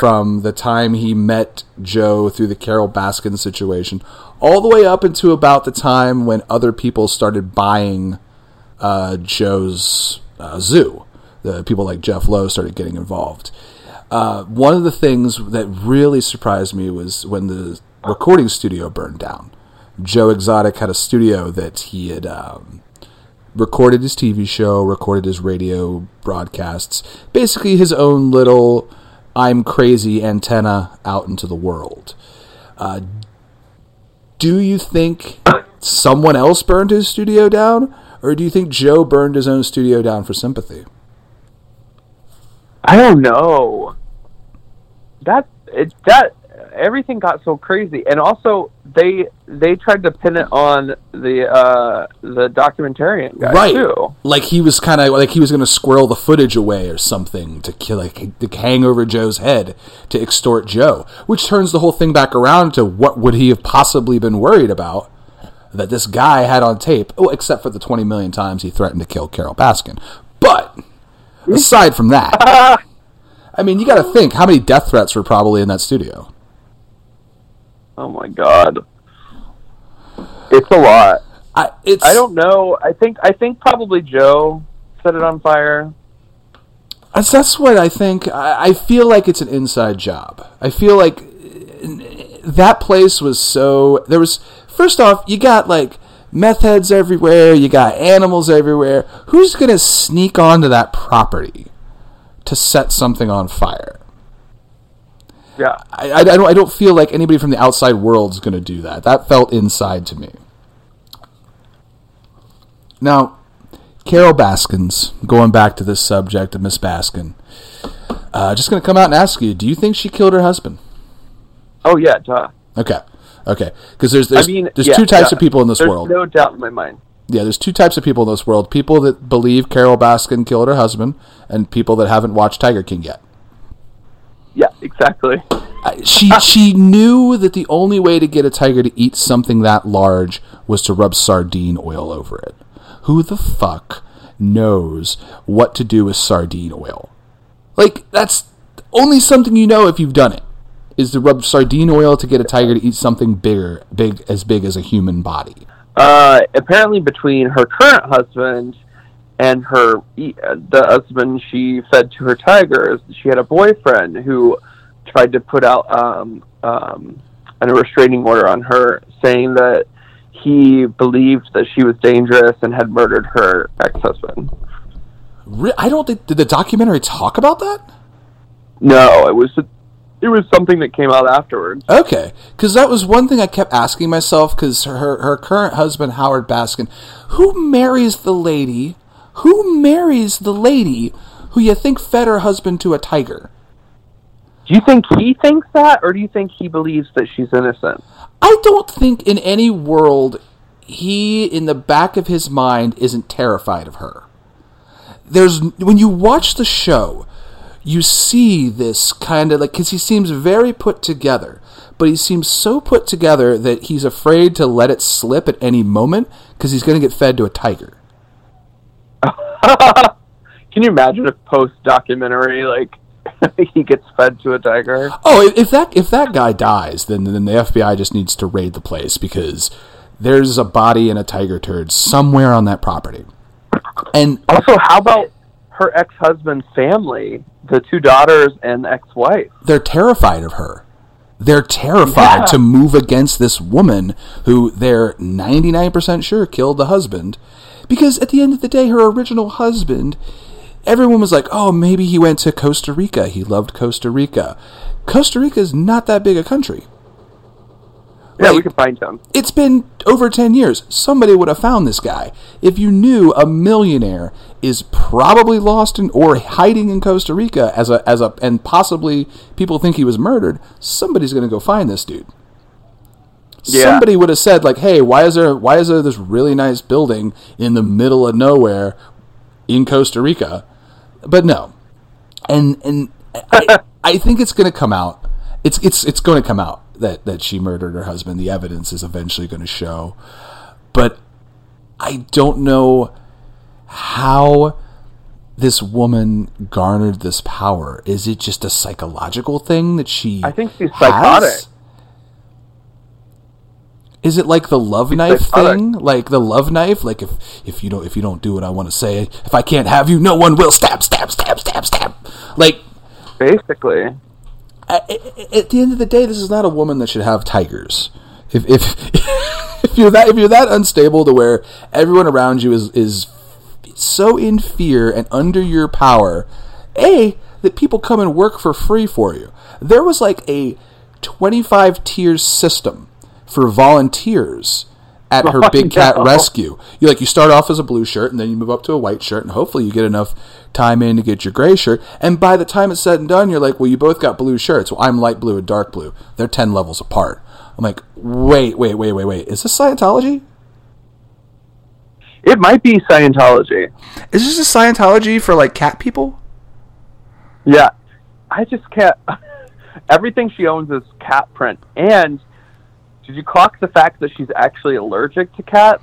Speaker 2: from the time he met Joe through the Carole Baskin situation all the way up into about the time when other people started buying uh, Joe's uh, zoo. The people like Jeff Lowe started getting involved. Uh, one of the things that really surprised me was when the recording studio burned down. Joe Exotic had a studio that he had um, recorded his TV show, recorded his radio broadcasts, basically his own little I'm crazy antenna out into the world. Uh, do you think someone else burned his studio down, or do you think Joe burned his own studio down for sympathy?
Speaker 3: I don't know. That it that everything got so crazy, and also they they tried to pin it on the uh the documentarian guy
Speaker 2: right.
Speaker 3: too.
Speaker 2: like he was kind of like he was going to squirrel the footage away or something to kill like to hang over joe's head to extort joe which turns the whole thing back around to what would he have possibly been worried about that this guy had on tape oh except for the 20 million times he threatened to kill carole baskin. But aside from that i mean you got to oh. think how many death threats were probably in that studio
Speaker 3: Oh my god, it's a lot.
Speaker 2: I, it's,
Speaker 3: I don't know. I think I think probably Joe set it on fire.
Speaker 2: That's, that's what I think. I, I feel like it's an inside job. I feel like that place was so. There was first off, you got like meth heads everywhere. You got animals everywhere. Who's gonna sneak onto that property to set something on fire?
Speaker 3: Yeah,
Speaker 2: I, I, I don't. I don't feel like anybody from the outside world is gonna do that. That felt inside to me. Now, Carole Baskins, going back to this subject of Miss Baskin, uh, just going to come out and ask you: Do you think she killed her husband?
Speaker 3: Oh yeah, duh.
Speaker 2: Okay, okay, because there's there's,
Speaker 3: I mean,
Speaker 2: there's
Speaker 3: yeah,
Speaker 2: two types
Speaker 3: yeah.
Speaker 2: of people in this
Speaker 3: There's
Speaker 2: world.
Speaker 3: No doubt in my mind.
Speaker 2: Yeah, there's two types of people in this world: people that believe Carole Baskin killed her husband, and people that haven't watched Tiger King yet.
Speaker 3: Yeah, exactly.
Speaker 2: She ah. she knew that the only way to get a tiger to eat something that large was to rub sardine oil over it. Who the fuck knows what to do with sardine oil? Like that's only something you know if you've done it. Is to rub sardine oil to get a tiger to eat something bigger, big as big as a human body.
Speaker 3: Uh, apparently, between her current husband and her the husband she fed to her tigers, she had a boyfriend who tried to put out um, um, a restraining order on her, saying that he believed that she was dangerous and had murdered her ex-husband.
Speaker 2: I don't think did the documentary talk about that.
Speaker 3: No, it was it was something that came out afterwards.
Speaker 2: Okay, because that was one thing I kept asking myself. Because her her current husband Howard Baskin, who marries the lady, who marries the lady who you think fed her husband to a tiger?
Speaker 3: Do you think he thinks that, or do you think he believes that she's innocent?
Speaker 2: I don't think in any world he, in the back of his mind, isn't terrified of her. There's when you watch the show, you see this kind of like because he seems very put together, but he seems so put together that he's afraid to let it slip at any moment because he's going to get fed to a tiger.
Speaker 3: Can you imagine a post documentary like he gets fed to a tiger?
Speaker 2: Oh, if- that if that guy dies, then then the FBI just needs to raid the place because there's a body and a tiger turd somewhere on that property. And
Speaker 3: Also, how about her ex husband's family, the two daughters and ex wife?
Speaker 2: they're terrified of her. They're terrified
Speaker 3: Yeah.
Speaker 2: to move against this woman who they're 99% sure killed the husband. Because at the end of the day, her original husband, everyone was like, oh, maybe he went to Costa Rica. He loved Costa Rica. Costa Rica is not that big a country.
Speaker 3: Yeah, we can find some.
Speaker 2: It's been over 10 years. Somebody would have found this guy. If you knew a millionaire is probably lost in or hiding in Costa Rica as a as a and possibly people think he was murdered, somebody's going to go find this dude.
Speaker 3: Yeah.
Speaker 2: Somebody would have said like, "Hey, why is there why is there this really nice building in the middle of nowhere in Costa Rica?" But no. And and I, I think it's going to come out. It's it's it's going to come out that that she murdered her husband. The evidence is eventually going to show. But I don't know how this woman garnered this power. Is it just a psychological thing that she
Speaker 3: I think she's
Speaker 2: has?
Speaker 3: psychotic.
Speaker 2: Is it like the love knife
Speaker 3: psychotic.
Speaker 2: thing? Like the love knife? Like if if you don't if you don't do what I want to say, if I can't have you, no one will. Stab, stab, stab, stab, stab. Like
Speaker 3: Basically.
Speaker 2: At, the end of the day, this is not a woman that should have tigers. If if if you're that if you're that unstable to where everyone around you is is so in fear and under your power, a that people come and work for free for you. There was like a 25 tiers system for volunteers at her Big Cat
Speaker 3: no.
Speaker 2: Rescue. You like you start off as a blue shirt and then you move up to a white shirt and hopefully you get enough time in to get your gray shirt. And by the time it's said and done, you're like, well, you both got blue shirts. Well, I'm light blue and dark blue. They're 10 levels apart. I'm like, wait, wait, wait, wait, wait. Is this Scientology?
Speaker 3: It might be Scientology.
Speaker 2: Is this a Scientology for like cat people?
Speaker 3: Yeah. I just can't. Everything she owns is cat print. And did you clock the fact that she's actually allergic to cats?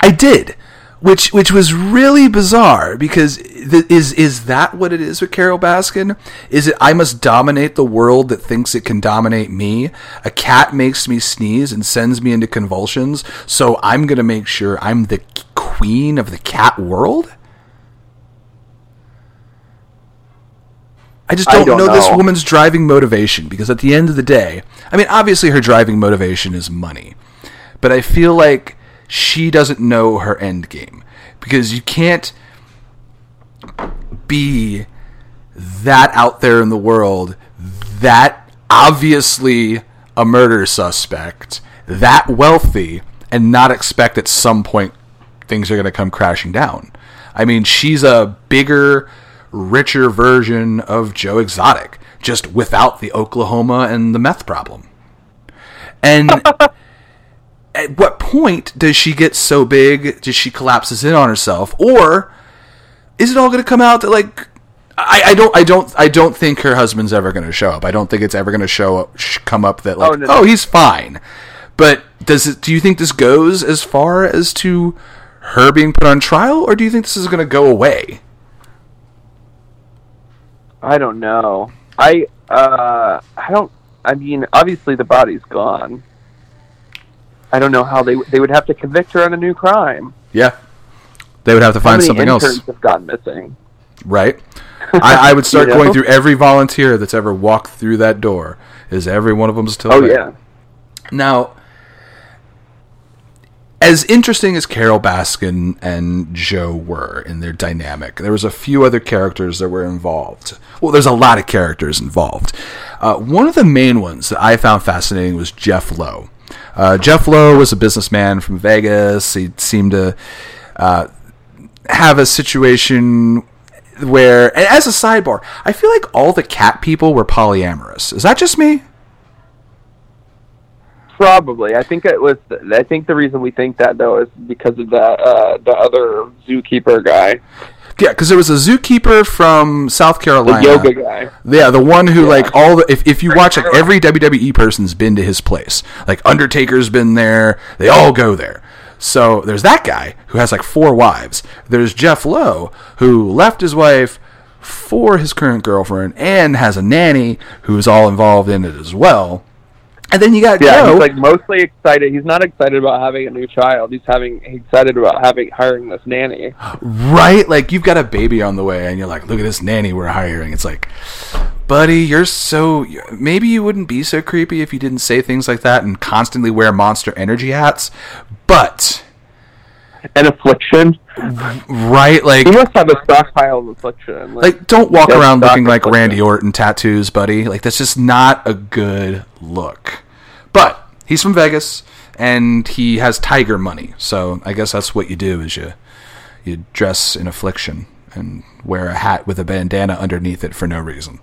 Speaker 2: I did, which which was really bizarre because th- is is that what it is with Carole Baskin? Is it I must dominate the world that thinks it can dominate me? A cat makes me sneeze and sends me into convulsions, so I'm to make sure I'm the queen of the cat world? I just don't,
Speaker 3: don't
Speaker 2: know, this woman's driving motivation because at the end of the day, I mean, obviously her driving motivation is money, but I feel like she doesn't know her end game because you can't be that out there in the world, that obviously a murder suspect, that wealthy, and not expect at some point things are going to come crashing down. I mean, she's a bigger, richer version of Joe Exotic, just without the Oklahoma and the meth problem. And at what point does she get so big? Does she collapses in on herself, or is it all going to come out that like I, I don't I don't I don't think her husband's ever going to show up. I don't think it's ever going to show up come up that like
Speaker 3: Oh, no,
Speaker 2: oh
Speaker 3: no.
Speaker 2: he's fine. But does it? Do you think this goes as far as to her being put on trial, or do you think this is going to go away?
Speaker 3: I don't know. I uh I don't I mean obviously the body's gone. I don't know how they they would have to convict her on a new crime.
Speaker 2: Yeah, they would have to find something else,
Speaker 3: have gone missing?
Speaker 2: right? I, I would start
Speaker 3: You know?
Speaker 2: going through every volunteer that's ever walked through that door. Is every one of them still?
Speaker 3: Oh
Speaker 2: there?
Speaker 3: yeah.
Speaker 2: Now, as interesting as Carole Baskin and Joe were in their dynamic, there was a few other characters that were involved. Well, there's a lot of characters involved. Uh, one of the main ones that I found fascinating was Jeff Lowe. Uh, Jeff Lowe was a businessman from Vegas. He seemed to uh, have a situation where, and as a sidebar, I feel like all the cat people were polyamorous. Is that just me?
Speaker 3: Probably. I think it was. I think the reason we think that though is because of that uh, the other zookeeper guy,
Speaker 2: Yeah, because there was a zookeeper from South Carolina.
Speaker 3: the yoga guy.
Speaker 2: Yeah, the one who like all the if, if you watch like every WWE person's been to his place. Like Undertaker's been there. They all go there. So there's that guy who has like four wives. There's Jeff Lowe who left his wife for his current girlfriend and has a nanny who's all involved in it as well. And then you got
Speaker 3: Yeah,
Speaker 2: Joe.
Speaker 3: he's like mostly excited. He's not excited about having a new child. He's having he's excited about having hiring this nanny.
Speaker 2: Right? Like you've got a baby on the way, and you're like, look at this nanny we're hiring. It's like, buddy, you're so. Maybe you wouldn't be so creepy if you didn't say things like that and constantly wear monster energy hats. But,
Speaker 3: An affliction.
Speaker 2: right? Like,
Speaker 3: He must have a stockpile of affliction.
Speaker 2: like don't walk around looking like
Speaker 3: Fletcher.
Speaker 2: Randy Orton tattoos, buddy. Like that's just not a good look. But he's from Vegas and he has tiger money, so I guess that's what you do is you you dress in affliction and wear a hat with a bandana underneath it for no reason.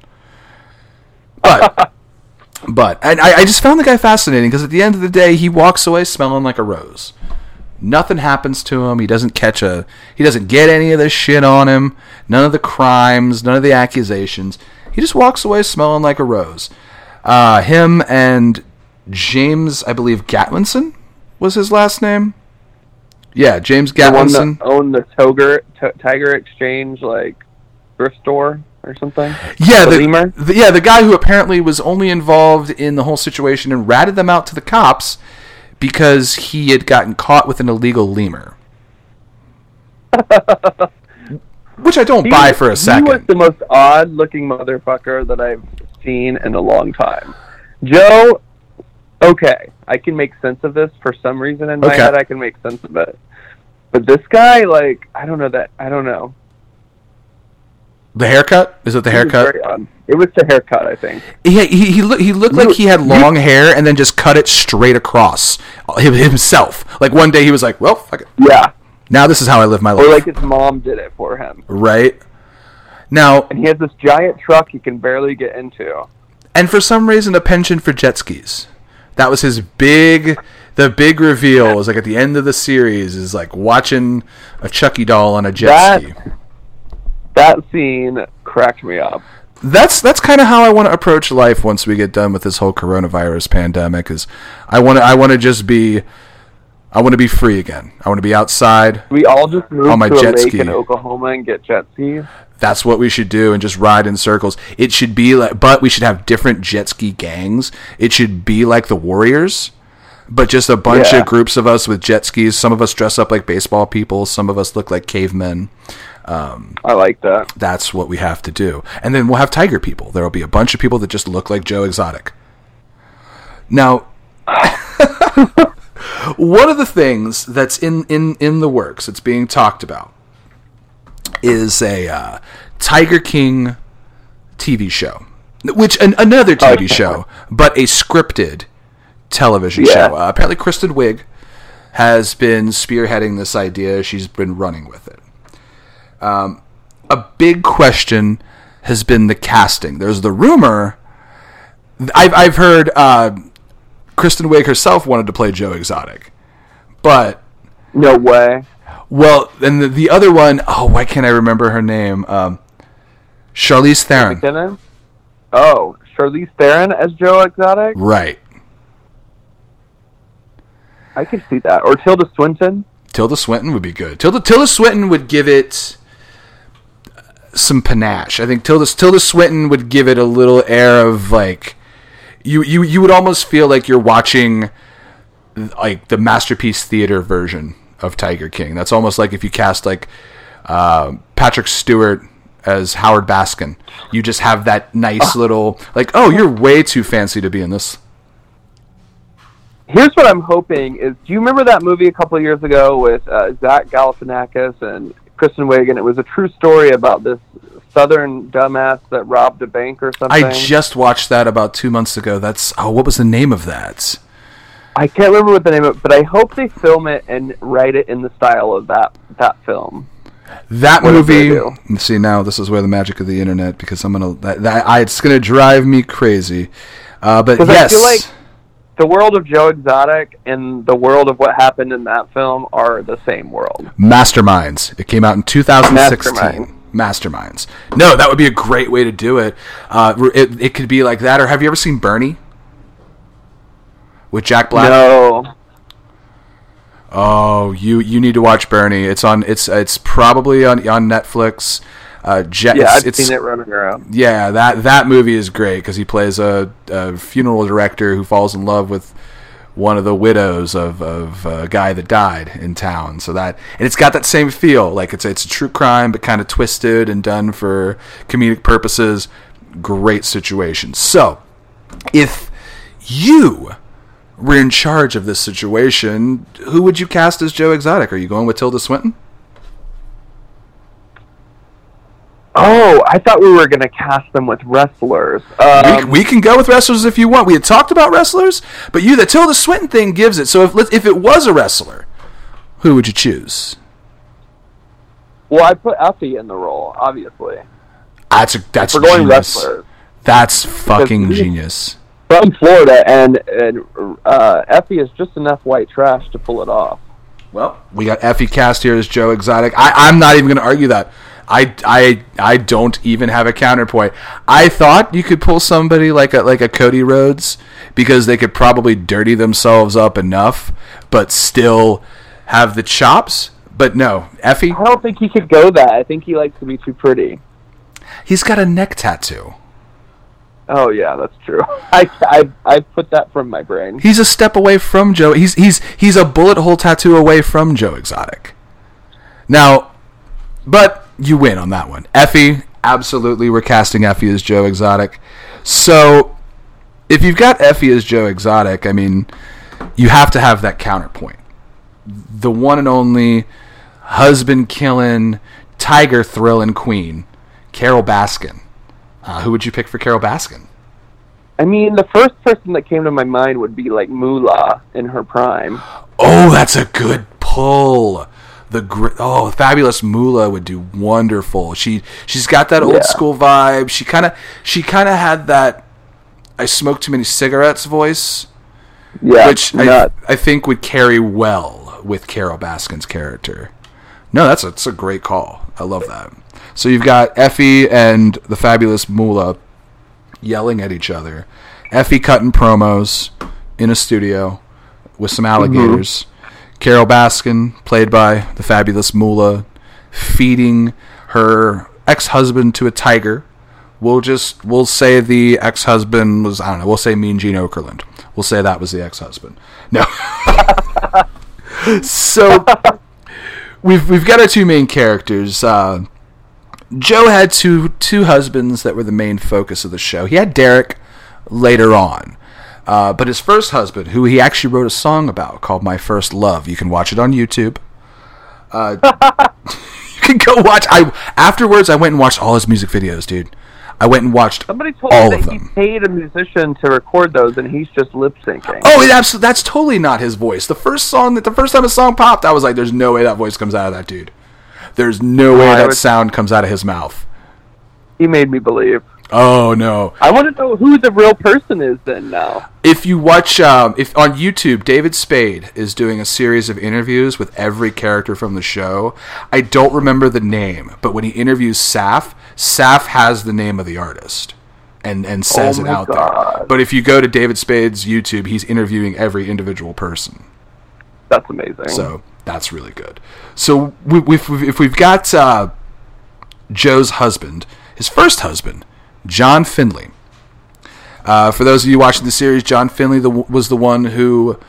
Speaker 2: But but and I, I just found the guy fascinating because at the end of the day he walks away smelling like a rose. Nothing happens to him. He doesn't catch a. He doesn't get any of the shit on him. None of the crimes. None of the accusations. He just walks away smelling like a rose. Uh, him and James, I believe Gatlinson was his last name. Yeah, James Gatlinson.
Speaker 3: that owned the Toger, T- Tiger Exchange like thrift store or something.
Speaker 2: Yeah,
Speaker 3: The
Speaker 2: the, the- yeah, the guy who apparently was only involved in the whole situation and ratted them out to the cops because he had gotten caught with an illegal lemur. Which I don't
Speaker 3: He
Speaker 2: buy
Speaker 3: was-
Speaker 2: for a second.
Speaker 3: He was the most odd-looking motherfucker that I've seen in a long time. Joe, okay, I can make sense of this for some reason in my
Speaker 2: Okay.
Speaker 3: head. I can make sense of it, but this guy, like, I don't know that. I don't know.
Speaker 2: The haircut? Is it the
Speaker 3: He
Speaker 2: haircut?
Speaker 3: Um, it was the haircut, I think.
Speaker 2: He he he, look, he looked like he had long hair and then just cut it straight across uh, himself. Like one day he was like, "Well, fuck it.
Speaker 3: Yeah,
Speaker 2: Now this is how I live my life."
Speaker 3: or like his mom did it for him.
Speaker 2: right? Now,
Speaker 3: And he has this giant truck he can barely get into.
Speaker 2: and for some reason a penchant for jet skis. That was his big the big reveal was like at the end of the series is like watching a Chucky doll on a jet
Speaker 3: That-
Speaker 2: ski.
Speaker 3: That scene cracked me up.
Speaker 2: That's that's kind of how I want to approach life once we get done with this whole coronavirus pandemic is I want to I want to just be I want to be free again. I want to be outside.
Speaker 3: We all just move
Speaker 2: On my
Speaker 3: to a
Speaker 2: jet
Speaker 3: lake
Speaker 2: ski.
Speaker 3: in Oklahoma and get jet skis.
Speaker 2: That's what we should do and just ride in circles. It should be like but we should have different jet ski gangs. It should be like the Warriors. But just a bunch
Speaker 3: Yeah.
Speaker 2: of groups of us with jet skis. Some of us dress up like baseball people. Some of us look like cavemen.
Speaker 3: I like that.
Speaker 2: That's what we have to do. And then we'll have tiger people. There will be a bunch of people that just look like Joe Exotic. Now, one of the things that's in, in, in the works, that's being talked about, is a uh, Tiger King TV show. Which, an, another TV
Speaker 3: Okay.
Speaker 2: show, but a scripted television
Speaker 3: Yeah.
Speaker 2: show. Uh, apparently, Kristen Wiig has been spearheading this idea. She's been running with it a big question has been the casting. There's the rumor. I've I've heard uh, Kristen Wiig herself wanted to play Joe Exotic, but
Speaker 3: No way.
Speaker 2: well, and the, the other one, oh, why can't I remember her name? Um, Charlize Theron.
Speaker 3: McKinnon? Oh, Charlize Theron as Joe Exotic?
Speaker 2: Right.
Speaker 3: I could see that. Or Tilda Swinton?
Speaker 2: Tilda Swinton would be good. Tilda Tilda Swinton would give it some panache. I think Tilda Tilda Swinton would give it a little air of like you you you would almost feel like you're watching like the masterpiece theater version of Tiger King. That's almost like if you cast like uh, Patrick Stewart as Howard Baskin. You just have that nice little like oh you're way too fancy to be in this.
Speaker 3: Here's what I'm hoping is do you remember that movie a couple of years ago with uh, Zach Galifianakis and Kristen Wiig and it was a true story about this southern dumbass that robbed a bank or something.
Speaker 2: I just watched that about two months ago. That's oh, what was the name of that?
Speaker 3: I can't remember what the name of it, but I hope they film it and write it in the style of that that film.
Speaker 2: That
Speaker 3: What
Speaker 2: movie. See now, this is where the magic of the internet because I'm gonna that, that I, it's gonna drive me crazy. Uh, but
Speaker 3: 'Cause I
Speaker 2: yes,
Speaker 3: feel like the world of Joe Exotic and the world of what happened in that film are the same world.
Speaker 2: Masterminds. It came out in 2016.
Speaker 3: Mastermind.
Speaker 2: Masterminds. No, that would be a great way to do it. Uh, it. It could be like that. Or have you ever seen Bernie with Jack Black?
Speaker 3: No,
Speaker 2: Oh, you you need to watch Bernie. It's on. It's it's probably on on Netflix. Uh, Je-
Speaker 3: yeah, I've
Speaker 2: it's,
Speaker 3: seen it running around.
Speaker 2: Yeah, that that movie is great because he plays a, a funeral director who falls in love with one of the widows of, of a guy that died in town. So that and it's got that same feel, like it's it's a true crime but kind of twisted and done for comedic purposes. Great situation. So, if you were in charge of this situation, who would you cast as Joe Exotic? Are you going with Tilda Swinton?
Speaker 3: Oh, I thought we were going to cast them with wrestlers. Um,
Speaker 2: we, we can go with wrestlers if you want. We had talked about wrestlers, but you the Tilda Swinton thing gives it. So if if it was a wrestler, who would you choose?
Speaker 3: well, I put Effy in the role, obviously.
Speaker 2: That's a, that's
Speaker 3: We're going
Speaker 2: genius.
Speaker 3: wrestlers
Speaker 2: That's fucking genius.
Speaker 3: from Florida, and, and uh, Effy is just enough white trash to pull it off.
Speaker 2: Well, we got Effy cast here as Joe Exotic. I, I'm not even going to argue that. I, I, I don't even have a counterpoint. I thought you could pull somebody like a like a Cody Rhodes because they could probably dirty themselves up enough, but still have the chops. But no, Effy,
Speaker 3: I don't think he could go that. I think he likes to be too pretty.
Speaker 2: he's got a neck tattoo.
Speaker 3: Oh yeah, that's true. I, I I put that from my brain.
Speaker 2: He's a step away from Joe. He's he's he's a bullet hole tattoo away from Joe Exotic. Now, but you win on that one. Effy, absolutely, we're casting Effy as Joe Exotic. So, if you've got Effy as Joe Exotic, I mean, you have to have that counterpoint. The one and only husband killing, tiger thrilling queen, Carole Baskin. Uh, who would you pick for Carole Baskin?
Speaker 3: I mean, the first person that came to my mind would be like Moolah in her prime.
Speaker 2: Oh, that's a good pull. The gr- oh, fabulous Moolah would do wonderful. She she's got that old
Speaker 3: Yeah.
Speaker 2: school vibe. She kind of she kind of had that I smoke too many cigarettes voice,
Speaker 3: Yeah,
Speaker 2: which I. I think would carry well with Carole Baskin's character. No, that's a, that's a great call. I love that. So you've got Effy and the fabulous Moolah yelling at each other. Effy cutting promos in a studio with some mm-hmm. alligators. Carole Baskin, played by the fabulous Moolah, feeding her ex-husband to a tiger. We'll just we'll say the ex-husband was I don't know. We'll say Mean Gene Okerlund. We'll say that was the ex-husband. No. so we've we've got our two main characters. Uh, Joe had two two husbands that were the main focus of the show. He had Derek later on, uh, but his first husband, who he actually wrote a song about called "My First Love," you can watch it on YouTube. Uh, you can go watch. I afterwards I went and watched all his music videos, dude. I went and watched
Speaker 3: Somebody told
Speaker 2: all
Speaker 3: me
Speaker 2: of
Speaker 3: that he paid a musician to record those, and he's just lip syncing.
Speaker 2: Oh, it abso- that's totally not his voice. The first song that the first time a song popped, I was like, "There's no way that voice comes out of that dude. There's no way
Speaker 3: I
Speaker 2: that
Speaker 3: was-
Speaker 2: sound comes out of his mouth."
Speaker 3: He made me believe.
Speaker 2: Oh no!
Speaker 3: I want to know who the real person is then now.
Speaker 2: If you watch, um, if on YouTube, David Spade is doing a series of interviews with every character from the show. I don't remember the name, but when he interviews Saff, Saff has the name of the artist and and says
Speaker 3: Oh
Speaker 2: it out there. But if you go to David Spade's YouTube, he's interviewing every individual person.
Speaker 3: That's amazing.
Speaker 2: So that's really good. So we, we've, if we've got uh, Joe's husband, his first husband, John Finley. Uh, for those of you watching the series, John Finley the, was the one who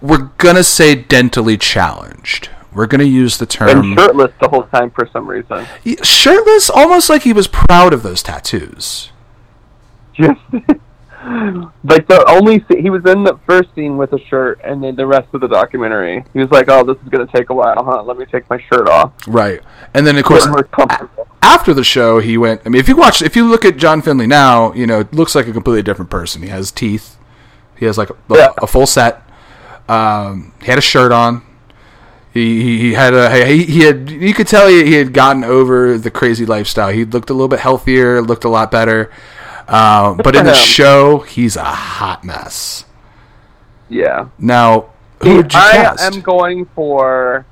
Speaker 2: we're gonna say dentally challenged. We're gonna use the term
Speaker 3: and shirtless the whole time for some reason.
Speaker 2: Shirtless, almost like he was proud of those tattoos.
Speaker 3: Just like the only he was in the first scene with a shirt, and then the rest of the documentary, he was like, "Oh, this is gonna take a while, huh? Let me take my shirt off."
Speaker 2: Right, and then of course
Speaker 3: Getting more comfortable.
Speaker 2: After the show, he went. I mean, if you watch, if you look at John Finley now, you know, it looks like a completely different person. He has teeth. He has like a,
Speaker 3: Yeah.
Speaker 2: a full set. Um, he had a shirt on. He, he, he had a he, he had you could tell he, he had gotten over the crazy lifestyle. He looked a little bit healthier, looked a lot better. Uh, but in the show, he's a hot mess.
Speaker 3: Yeah.
Speaker 2: Now, who would you
Speaker 3: I
Speaker 2: cast?
Speaker 3: am going for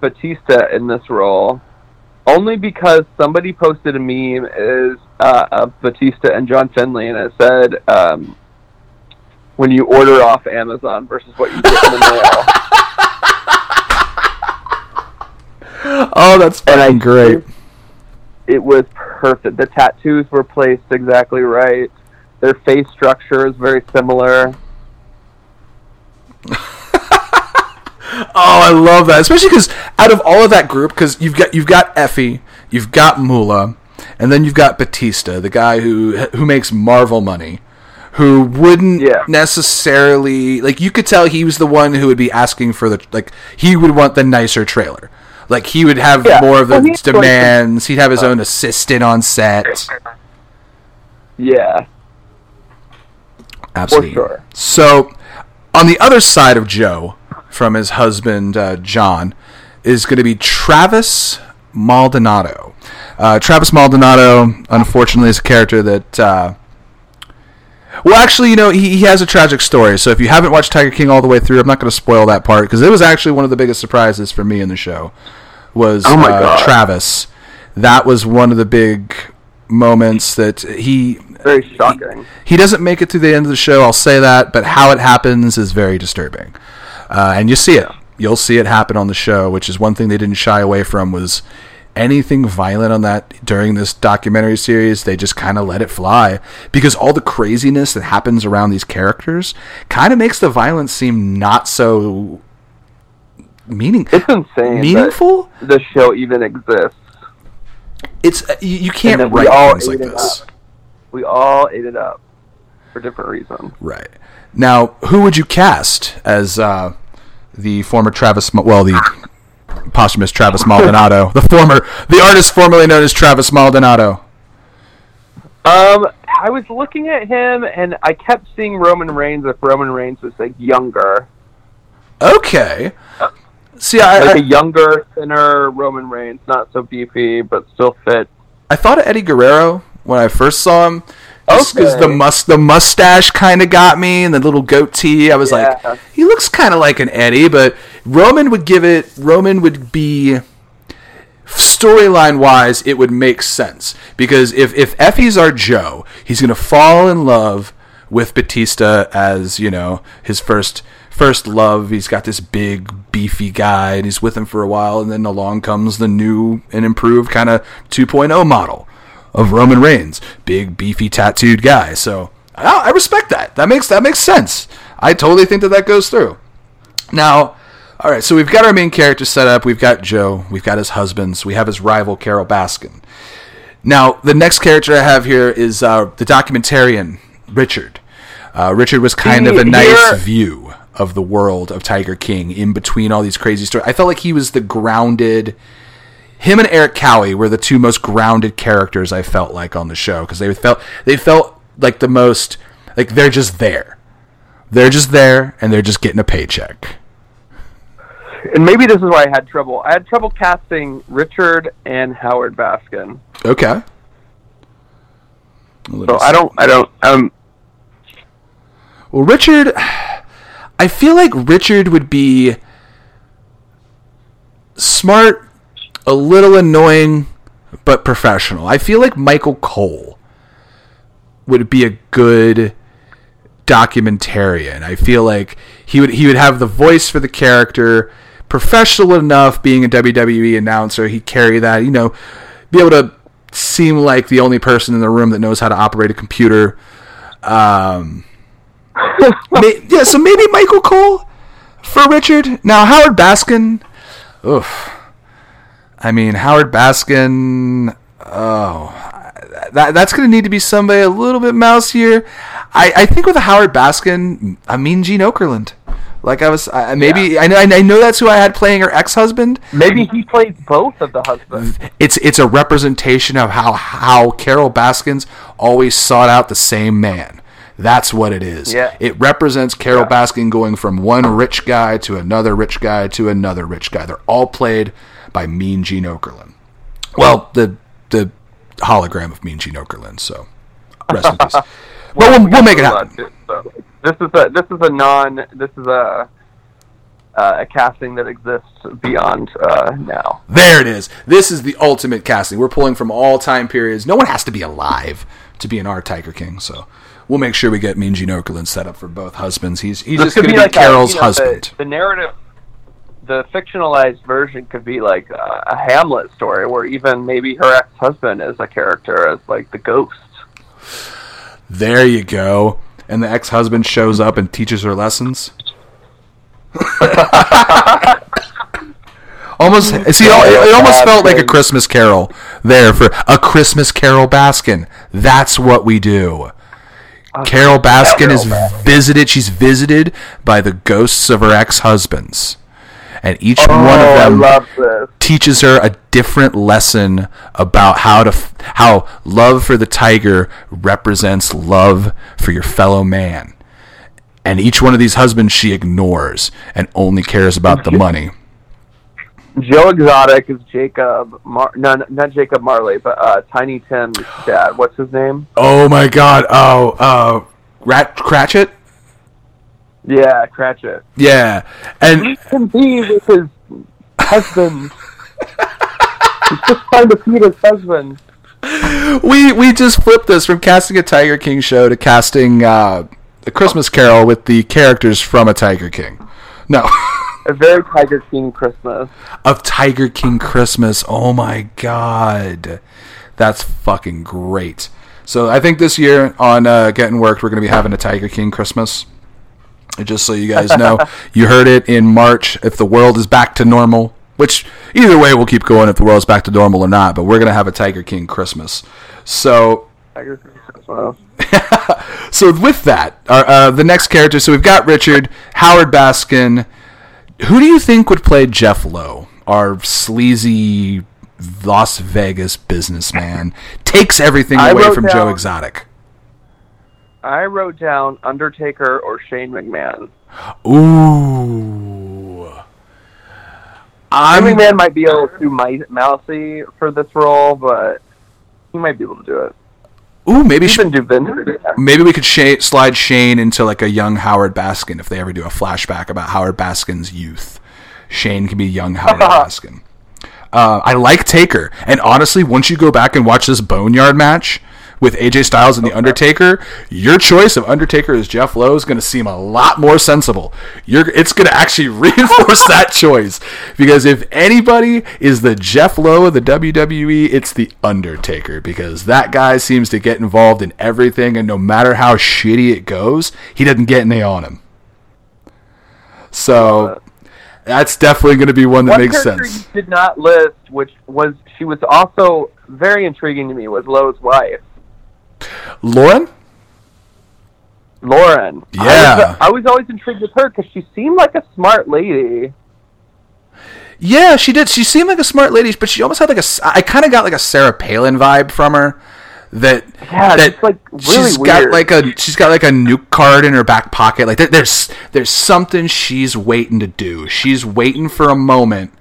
Speaker 3: Batista in this role, only because somebody posted a meme is uh, of Batista and John Finley, and it said um, when you order off Amazon versus what you get in the mail.
Speaker 2: oh, that's
Speaker 3: And I
Speaker 2: great.
Speaker 3: It was perfect. The tattoos were placed exactly right. Their face structure is very similar.
Speaker 2: Oh, I love that, especially because out of all of that group, because you've got you've got Effy, you've got Moolah, and then you've got Batista, the guy who who makes Marvel money, who wouldn't
Speaker 3: Yeah.
Speaker 2: necessarily like you could tell he was the one who would be asking for the like he would want the nicer trailer, like he would have
Speaker 3: Yeah.
Speaker 2: more of the
Speaker 3: Well, he's going to-
Speaker 2: demands. He'd have his uh. own assistant on set.
Speaker 3: Yeah.
Speaker 2: Absolutely.
Speaker 3: sure.
Speaker 2: So, on the other side of Joe, from his husband uh, John, is going to be Travis Maldonado. Uh, Travis Maldonado, unfortunately, is a character that. Uh, well, actually, you know, he, he has a tragic story. So if you haven't watched Tiger King all the way through, I'm not going to spoil that part because it was actually one of the biggest surprises for me in the show. Was
Speaker 3: Oh my
Speaker 2: uh,
Speaker 3: God.
Speaker 2: Travis? That was one of the big moments that he
Speaker 3: Very shocking.
Speaker 2: he doesn't make it to the end of the show. I'll say that, but how it happens is very disturbing, uh, and you see it. You'll see it happen on the show, which is one thing they didn't shy away from was anything violent on that during this documentary series. They just kind of let it fly because all the craziness that happens around these characters kind of makes the violence seem not so meaning
Speaker 3: It's insane.
Speaker 2: meaningful.
Speaker 3: The show even exists.
Speaker 2: It's uh, you, you can't
Speaker 3: we
Speaker 2: write
Speaker 3: all
Speaker 2: things like this.
Speaker 3: up. We all ate it up for different reasons.
Speaker 2: Right. Now, who would you cast as uh, the former Travis? Well, the posthumous Travis Maldonado, the former, the artist formerly known as Travis Maldonado.
Speaker 3: Um, I was looking at him, and I kept seeing Roman Reigns. If Roman Reigns was like younger,
Speaker 2: Okay. See, I,
Speaker 3: like a younger, thinner Roman Reigns, not so beefy but still fit.
Speaker 2: I thought of Eddie Guerrero when I first saw him. Just because
Speaker 3: Okay.
Speaker 2: the mus the mustache kind of got me, and the little goatee, I was
Speaker 3: Yeah.
Speaker 2: like, he looks kind of like an Eddie, but Roman would give it. Roman would be storyline wise, it would make sense because if if Effy's our Joe, he's gonna fall in love with Batista as you know his first first love. He's got this big beefy guy, and he's with him for a while, and then along comes the new and improved kind of 2.0 model of Roman Reigns, big beefy tattooed guy. So I, I respect that. That makes that makes sense. I totally think that that goes through. Now, all right, so we've got our main character set up. We've got Joe. We've got his husbands. We have his rival, Carole Baskin. Now, the next character I have here is uh, the documentarian, Richard. Uh, Richard was kind of a nice view of the world of Tiger King in between all these crazy stories. I felt like he was the grounded. Him and Eric Cowie were the two most grounded characters I felt like on the show because they felt they felt like the most like they're just there. They're just there and they're just getting a paycheck.
Speaker 3: And maybe this is why I had trouble. I had trouble casting Richard and Howard Baskin.
Speaker 2: Okay.
Speaker 3: So I don't. I don't. Um.
Speaker 2: Well, Richard, I feel like Richard would be smart, a little annoying, but professional. I feel like Michael Cole would be a good documentarian. I feel like he would he would have the voice for the character, professional enough being a WWE announcer, he'd carry that, you know, be able to seem like the only person in the room that knows how to operate a computer. Um May, yeah, so maybe Michael Cole for Richard. Now Howard Baskin, oof. I mean Howard Baskin. Oh, that that's going to need to be somebody a little bit mouseier. I, I think with a Howard Baskin, I mean Gene Okerlund. Like I was, I, maybe I know I know that's who I had playing her ex husband.
Speaker 3: Maybe he plays both of the husbands.
Speaker 2: It's it's a representation of how how Carole Baskins always sought out the same man. That's what it is.
Speaker 3: Yeah.
Speaker 2: It represents Carole
Speaker 3: Yeah.
Speaker 2: Baskin going from one rich guy to another rich guy to another rich guy. They're all played by Mean Gene Okerlund. Well, the the hologram of Mean Gene Okerlund. So rest in peace. But we'll, we'll make it happen.
Speaker 3: So, this is a this is a non this is a uh, a casting that exists beyond uh, now.
Speaker 2: There it is. This is the ultimate casting. We're pulling from all time periods. No one has to be alive to be an our Tiger King. So we'll make sure we get Mean Gene Okerlund set up for both husbands. He's he's
Speaker 3: This
Speaker 2: just
Speaker 3: could
Speaker 2: going to be,
Speaker 3: like a,
Speaker 2: Carole's
Speaker 3: you know,
Speaker 2: husband.
Speaker 3: The, the narrative, the fictionalized version could be like a, a Hamlet story, where even maybe her ex-husband is a character as like the ghost.
Speaker 2: There you go. And the ex husband shows up and teaches her lessons. almost see, it, it almost felt like a Christmas Carol there for a Christmas Carol Baskin. That's what we do. Carole Baskin is visited. She's visited by the ghosts of her ex-husbands, and each one of
Speaker 3: Oh,
Speaker 2: them
Speaker 3: I love this.
Speaker 2: teaches her a different lesson about how to f- how love for the tiger represents love for your fellow man. And each one of these husbands she ignores and only cares about the money.
Speaker 3: Joe Exotic is Jacob, Mar- no, not Jacob Marley, but uh, Tiny Tim's dad. What's his name?
Speaker 2: Oh my god. Oh, uh Rat Cratchit?
Speaker 3: Yeah, Cratchit.
Speaker 2: Yeah. And
Speaker 3: He can be with his husband. He's just trying to feed his husband.
Speaker 2: we we just flipped this from casting a Tiger King show to casting uh a Christmas Carol with the characters from a Tiger King. No.
Speaker 3: A very Tiger King Christmas.
Speaker 2: of Tiger King Christmas. Oh my god, that's fucking great. So I think this year on uh, Getting Worked, we're going to be having a Tiger King Christmas. Just so you guys know, you heard it in March. If the world is back to normal, which either way we'll keep going if the world's back to normal or not, but we're going to have a Tiger King Christmas. So
Speaker 3: Tiger King Christmas.
Speaker 2: so with that, uh, uh, the next character. So we've got Richard Howard Baskin. Who do you think would play Jeff Lowe, our sleazy Las Vegas businessman? Takes everything
Speaker 3: I
Speaker 2: away from Joe Exotic.
Speaker 3: I wrote down Undertaker or Shane McMahon.
Speaker 2: Ooh, I'm
Speaker 3: Shane McMahon might be a little too mousy for this role, but he might be able to do it.
Speaker 2: ooh maybe sh-
Speaker 3: Even do Vince.
Speaker 2: maybe we could sh- slide Shane into like a young Howard Baskin if they ever do a flashback about Howard Baskin's youth. Shane can be young Howard Baskin. Uh, I like Taker, and honestly, once you go back and watch this Boneyard match with AJ Styles and the Undertaker, your choice of Undertaker as Jeff Lowe is going to seem a lot more sensible. You're, it's going to actually reinforce that choice because if anybody is the Jeff Lowe of the WWE, it's the Undertaker because that guy seems to get involved in everything, and no matter how shitty it goes, he doesn't get any on him. So. Uh, that's definitely going to be one that
Speaker 3: One
Speaker 2: makes sense.
Speaker 3: you did not list, which was she was also very intriguing to me, was Lowe's wife,
Speaker 2: Lauren?
Speaker 3: Lauren. I
Speaker 2: Yeah.
Speaker 3: was, I was always intrigued with her because she seemed like a smart lady.
Speaker 2: Yeah, she did. She seemed like a smart lady, but she almost had like a. I kind of got like a Sarah Palin vibe from her. That
Speaker 3: Yeah,
Speaker 2: that
Speaker 3: like, really
Speaker 2: she's got like a she's got like a nuke card in her back pocket. Like there, there's there's something she's waiting to do. She's waiting for a moment,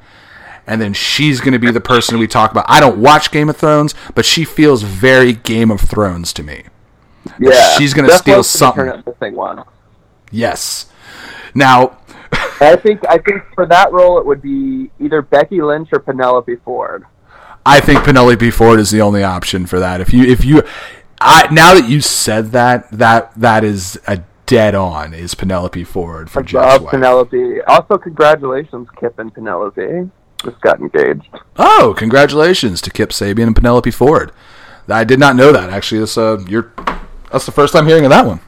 Speaker 2: and then she's gonna be the person we talk about. I don't watch Game of Thrones, but she feels very Game of Thrones to me.
Speaker 3: Yeah,
Speaker 2: She's gonna steal something.
Speaker 3: Turn up the thing one.
Speaker 2: Yes. Now,
Speaker 3: I think I think for that role it would be either Becky Lynch or Penelope Ford.
Speaker 2: I think Penelope Ford is the only option for that. If you if you I now that you said that that that is a dead on is Penelope Ford for
Speaker 3: I
Speaker 2: Jeff's
Speaker 3: love
Speaker 2: wife.
Speaker 3: Penelope. Also, congratulations, Kip and Penelope. Just got engaged.
Speaker 2: Oh, congratulations to Kip Sabian and Penelope Ford. I did not know that actually. This uh you're that's the first time hearing of that one.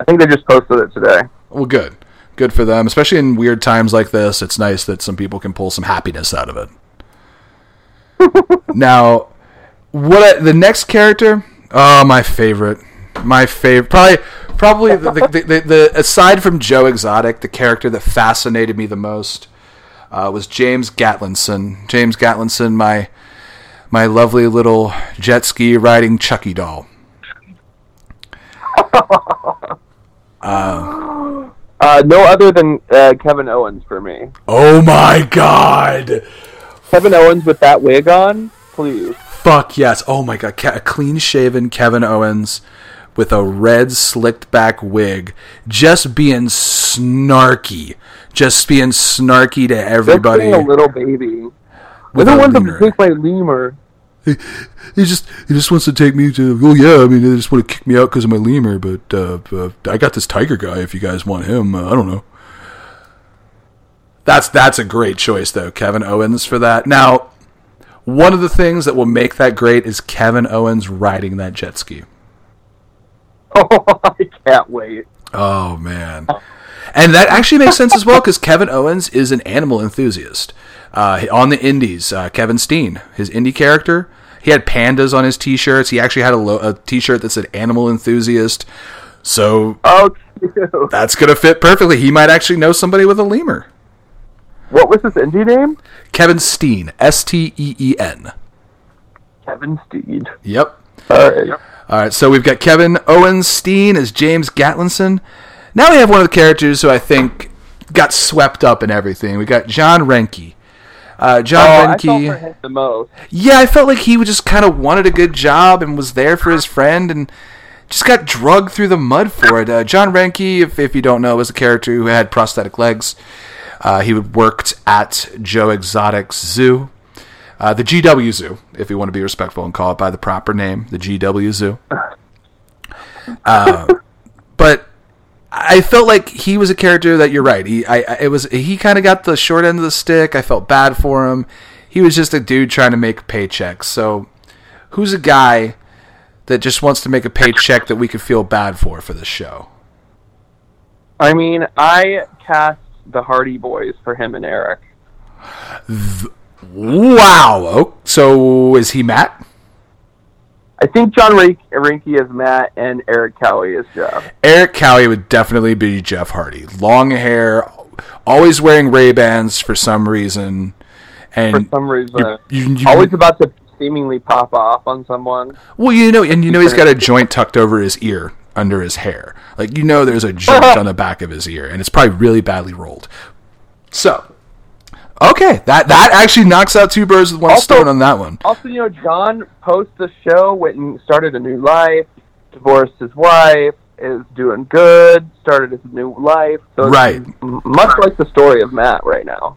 Speaker 3: I think they just posted it today.
Speaker 2: Well, good. Good for them, especially in weird times like this. It's nice that some people can pull some happiness out of it. now, what I, the next character? Oh, my favorite. My favorite. Probably Probably the, the, the, the aside from Joe Exotic, the character that fascinated me the most uh, was James Gatlinson. James Gatlinson, my my lovely little jet ski riding Chucky doll.
Speaker 3: Uh, no other than uh, Kevin Owens for me.
Speaker 2: Oh my god!
Speaker 3: Kevin Owens with that wig on, please.
Speaker 2: Fuck yes! Oh my god! A clean shaven Kevin Owens with a red slicked back wig, just being snarky, just being snarky to everybody.
Speaker 3: Just
Speaker 2: everybody.
Speaker 3: being a little baby.
Speaker 2: with
Speaker 3: I
Speaker 2: a
Speaker 3: don't want them to take my lemur.
Speaker 2: He just he just wants to take me to. Oh yeah, I mean they just want to kick me out because of my lemur, but uh, uh, I got this tiger guy. If you guys want him, uh, I don't know. That's that's a great choice though, Kevin Owens for that. Now, one of the things that will make that great is Kevin Owens riding that jet ski.
Speaker 3: Oh, I can't wait.
Speaker 2: Oh man, and that actually makes sense as well because Kevin Owens is an animal enthusiast. Uh, on the Indies, uh, Kevin Steen, his indie character, he had pandas on his T-shirts. He actually had a, lo- a T-shirt that said "animal enthusiast." So
Speaker 3: Oh, cute.
Speaker 2: that's gonna fit perfectly. He might actually know somebody with a lemur.
Speaker 3: What was his indie name?
Speaker 2: Kevin Steen, S T E E N.
Speaker 3: Kevin Steed.
Speaker 2: Yep.
Speaker 3: All right.
Speaker 2: All right, so we've got Kevin Owens Steen as James Gatlinson. Now we have one of the characters who I think got swept up in everything. We got John Renke. Uh, John
Speaker 3: Oh,
Speaker 2: Renke.
Speaker 3: the most.
Speaker 2: Yeah, I felt like he just kind of wanted a good job and was there for his friend and just got drugged through the mud for it. Uh, John Renke, if, if you don't know, was a character who had prosthetic legs. Uh, he worked at Joe Exotic's zoo. Uh, the GW Zoo, if you want to be respectful and call it by the proper name, the GW Zoo. Uh, I felt like he was a character that you're right. He, I, it was he kind of got the short end of the stick. I felt bad for him. He was just a dude trying to make paychecks. So, who's a guy that just wants to make a paycheck that we could feel bad for for this show?
Speaker 3: I mean, I cast the Hardy Boys for him and Eric.
Speaker 2: Wow. Oh, so is he Matt?
Speaker 3: I think John Rink- Rinke is Matt and Eric Cowie is Jeff.
Speaker 2: Eric Cowie would definitely be Jeff Hardy. Long hair, always wearing Ray Bans for some reason, And For
Speaker 3: some reason,
Speaker 2: you- you-
Speaker 3: always about to seemingly pop off on someone.
Speaker 2: Well, you know, and you know he's got a joint tucked over his ear under his hair. Like you know, there's a joint on the back of his ear, and it's probably really badly rolled. So, okay, that that actually knocks out two birds with one
Speaker 3: Also-
Speaker 2: stone on that one.
Speaker 3: Also, you know, John post the show went and started a new life, divorced his wife, is doing good, started his new life. So
Speaker 2: Right.
Speaker 3: much like the story of Matt right now.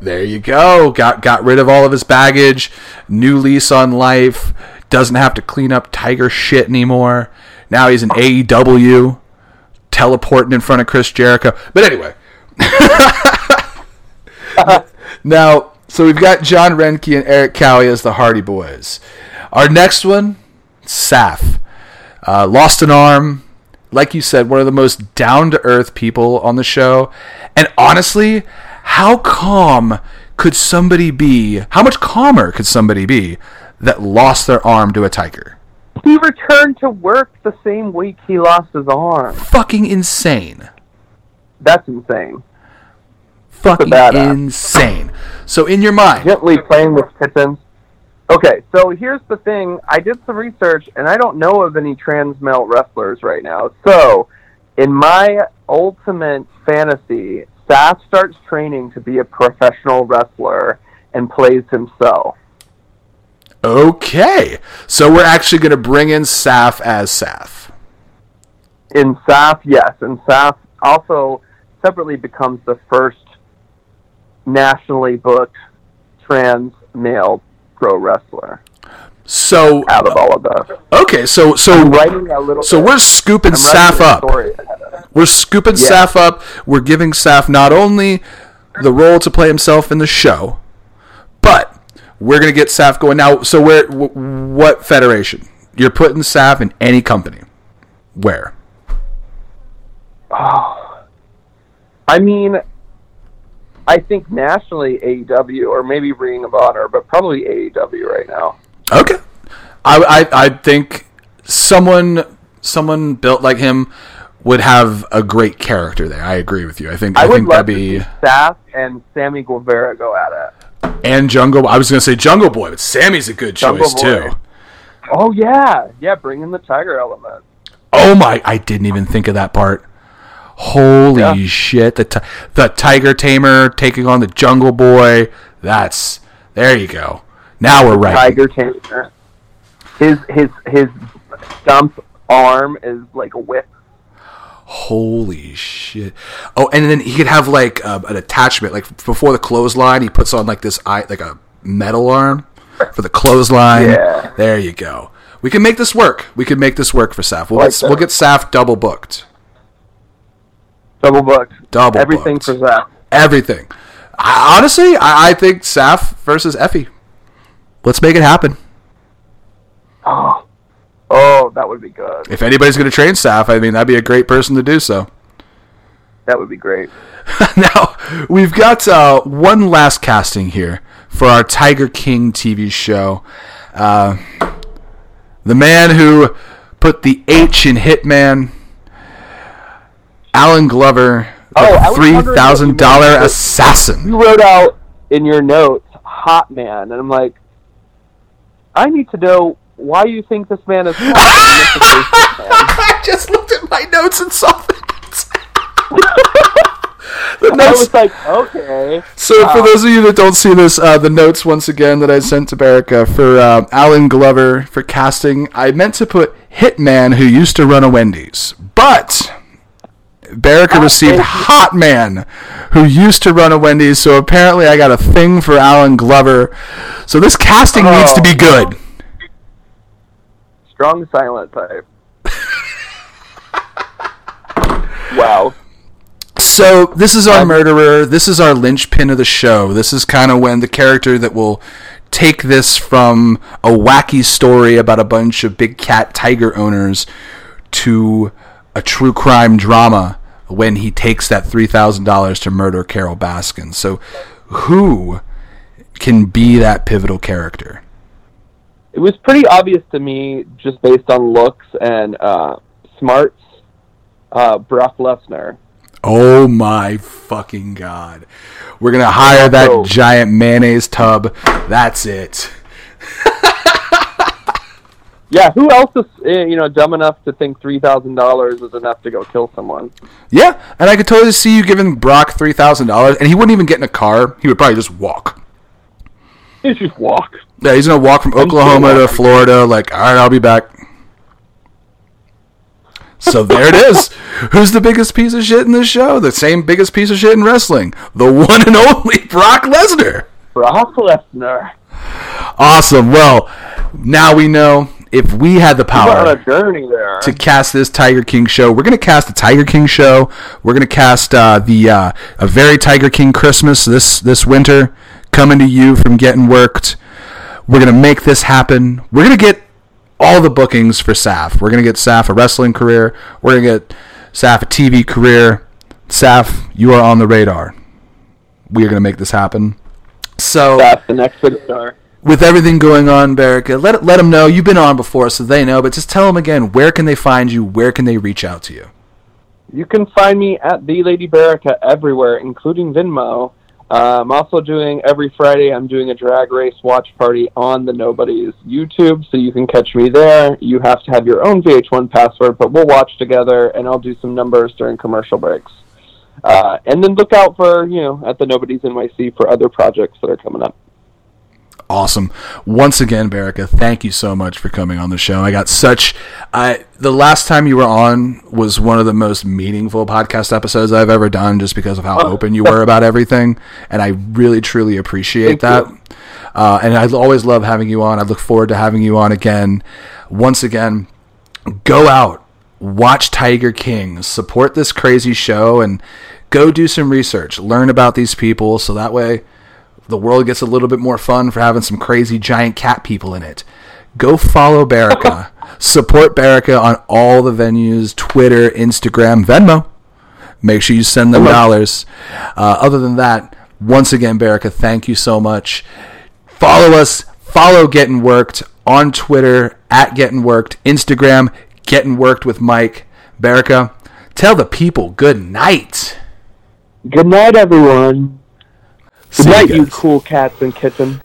Speaker 2: There you go. Got got rid of all of his baggage. New lease on life. Doesn't have to clean up Tiger shit anymore. Now he's an AEW, teleporting in front of Chris Jericho. But anyway. now, so we've got John Renke and Eric Cowie as the Hardy Boys. Our next one, Saff. Uh, lost an arm. Like you said, one of the most down to earth people on the show. And honestly, how calm could somebody be? How much calmer could somebody be that lost their arm to a tiger?
Speaker 3: He returned to work the same week he lost his arm.
Speaker 2: Fucking insane.
Speaker 3: That's insane.
Speaker 2: Fucking insane. So, in your mind,
Speaker 3: Gently playing with kittens. Okay, so here's the thing. I did some research, and I don't know of any trans male wrestlers right now. So, in my ultimate fantasy, Saff starts training to be a professional wrestler and plays himself.
Speaker 2: okay. So, we're actually going to bring in Saff as Saff.
Speaker 3: In Saff, yes, and Saff also separately becomes the first nationally booked trans male pro wrestler
Speaker 2: So,
Speaker 3: out of all of those.
Speaker 2: okay. So, so,
Speaker 3: I'm writing a little.
Speaker 2: so
Speaker 3: bit-
Speaker 2: we're scooping
Speaker 3: Saff
Speaker 2: up.
Speaker 3: story ahead of it.
Speaker 2: We're scooping
Speaker 3: Yeah.
Speaker 2: Saff up. We're giving Saff not only the role to play himself in the show, but we're gonna get Saff going now. So where? wh- What federation? You're putting Saff in any company? Where?
Speaker 3: Oh, I mean, I think nationally AEW or maybe Ring of Honor, but probably AEW right now.
Speaker 2: Okay. I, I, I think someone someone built like him would have a great character there. I agree with you. I think I,
Speaker 3: I, would
Speaker 2: think
Speaker 3: love
Speaker 2: that'd be
Speaker 3: to Saff and Sammy Guevara go at it.
Speaker 2: and Jungle. I was gonna say Jungle Boy, but Sammy's a good
Speaker 3: Jungle
Speaker 2: choice
Speaker 3: Boy.
Speaker 2: too.
Speaker 3: Oh yeah, yeah, bring in the tiger element.
Speaker 2: Oh my! I didn't even think of that part. Holy
Speaker 3: Yeah.
Speaker 2: shit! The ti- the Tiger Tamer taking on the Jungle Boy. That's there you go. Now we're right.
Speaker 3: Tiger Tamer. His his his stump arm is like a whip.
Speaker 2: Holy shit! Oh, and then he could have like uh, an attachment, like before the clothesline, he puts on like this eye, like a metal arm for the clothesline.
Speaker 3: Yeah.
Speaker 2: There you go. We can make this work. We can make this work for Saff. We'll
Speaker 3: Like
Speaker 2: get we'll get Saff double booked.
Speaker 3: Double booked.
Speaker 2: Double
Speaker 3: Everything
Speaker 2: booked.
Speaker 3: for Zach.
Speaker 2: Everything. I, honestly, I, I think Saff versus Effy. Let's make it happen.
Speaker 3: Oh, oh, that would be good.
Speaker 2: If anybody's going to train Saff, I mean, that'd be a great person to do so.
Speaker 3: That would be great.
Speaker 2: now we've got uh, one last casting here for our Tiger King TV show. Uh, the man who put the H in Hitman, Allen Glover,
Speaker 3: Oh, I
Speaker 2: the
Speaker 3: was
Speaker 2: three thousand dollar assassin.
Speaker 3: You wrote out in your notes "hot man," and I'm like, I need to know why you think this man is hot.
Speaker 2: I just looked at my notes and saw that. the
Speaker 3: I was like, okay.
Speaker 2: So, for those of you that don't see this, uh, the notes once again that I sent to Berica for uh, Allen Glover for casting, I meant to put Hitman who used to run a Wendy's, but Berica ah, received
Speaker 3: man.
Speaker 2: Hot Man who used to run a Wendy's. So apparently, I got a thing for Allen Glover. So this casting needs to be
Speaker 3: Oh.
Speaker 2: good.
Speaker 3: Strong silent type. wow.
Speaker 2: So this is our murderer. This is our linchpin of the show. This is kind of when the character that will take this from a wacky story about a bunch of big cat tiger owners to a true crime drama when he takes that three thousand dollars to murder Carole Baskin. So who can be that pivotal character?
Speaker 3: It was pretty obvious to me, just based on looks and uh, smarts. Uh, Brock Lesnar.
Speaker 2: Oh my fucking god. We're going to hire that
Speaker 3: Oh.
Speaker 2: giant mayonnaise tub. That's it.
Speaker 3: Yeah, who else is eh, you know dumb enough to think three thousand dollars is enough to go kill someone?
Speaker 2: Yeah, and I could totally see you giving Brock three thousand dollars, and he wouldn't even get in a car. He would probably just walk.
Speaker 3: You just walk.
Speaker 2: Yeah, he's gonna walk from Oklahoma to. Florida. Like, all right, I'll be back. So there it is. Who's the biggest piece of shit in this show? The same biggest piece of shit in wrestling. The one and only Brock Lesnar.
Speaker 3: Brock Lesnar.
Speaker 2: Awesome. Well, now we know if we had the power
Speaker 3: a journey there.
Speaker 2: to cast this Tiger King show. We're going to cast the Tiger King show. We're going to cast uh, the uh, a very Tiger King Christmas this this winter coming to you from Getting Worked. We're going to make this happen. We're going to get all the bookings for Saff. We're going to get Saff a wrestling career. We're going to get Saff a TV career. Saff, you are on the radar. We are going to make this happen. So
Speaker 3: That's the next big star.
Speaker 2: With everything going on, Berica, let let them know you've been on before, so they know. But just tell them again, where can they find you? Where can they reach out to you?
Speaker 3: You can find me at the Lady Berica everywhere, including Venmo. Uh, I'm also doing every Friday. I'm doing a drag race watch party on the Nobody's YouTube, so you can catch me there. You have to have your own VH1 password, but we'll watch together, and I'll do some numbers during commercial breaks. Uh, and then look out for you know at the Nobody's NYC for other projects that are coming up.
Speaker 2: Awesome. Once again, Berica, thank you so much for coming on the show. I got such. I the last time you were on was one of the most meaningful podcast episodes I've ever done, just because of how open you were about everything, and I really truly appreciate
Speaker 3: Thank
Speaker 2: that. Uh, and I always love having you on. I look forward to having you on again. Once again, go out, watch Tiger King, support this crazy show, and go do some research. Learn about these people so that way the world gets a little bit more fun for having some crazy giant cat people in it. Go follow Berica. support Berica on all the venues Twitter, Instagram, Venmo. Make sure you send them dollars. Uh, other than that, once again, Berica, thank you so much. Follow us. Follow Getting Worked on Twitter at Getting Worked, Instagram Getting Worked with Mike. Berica, tell the people good night.
Speaker 3: Good night, everyone. Good
Speaker 2: you
Speaker 3: night, you
Speaker 2: guys.
Speaker 3: cool cats and kittens.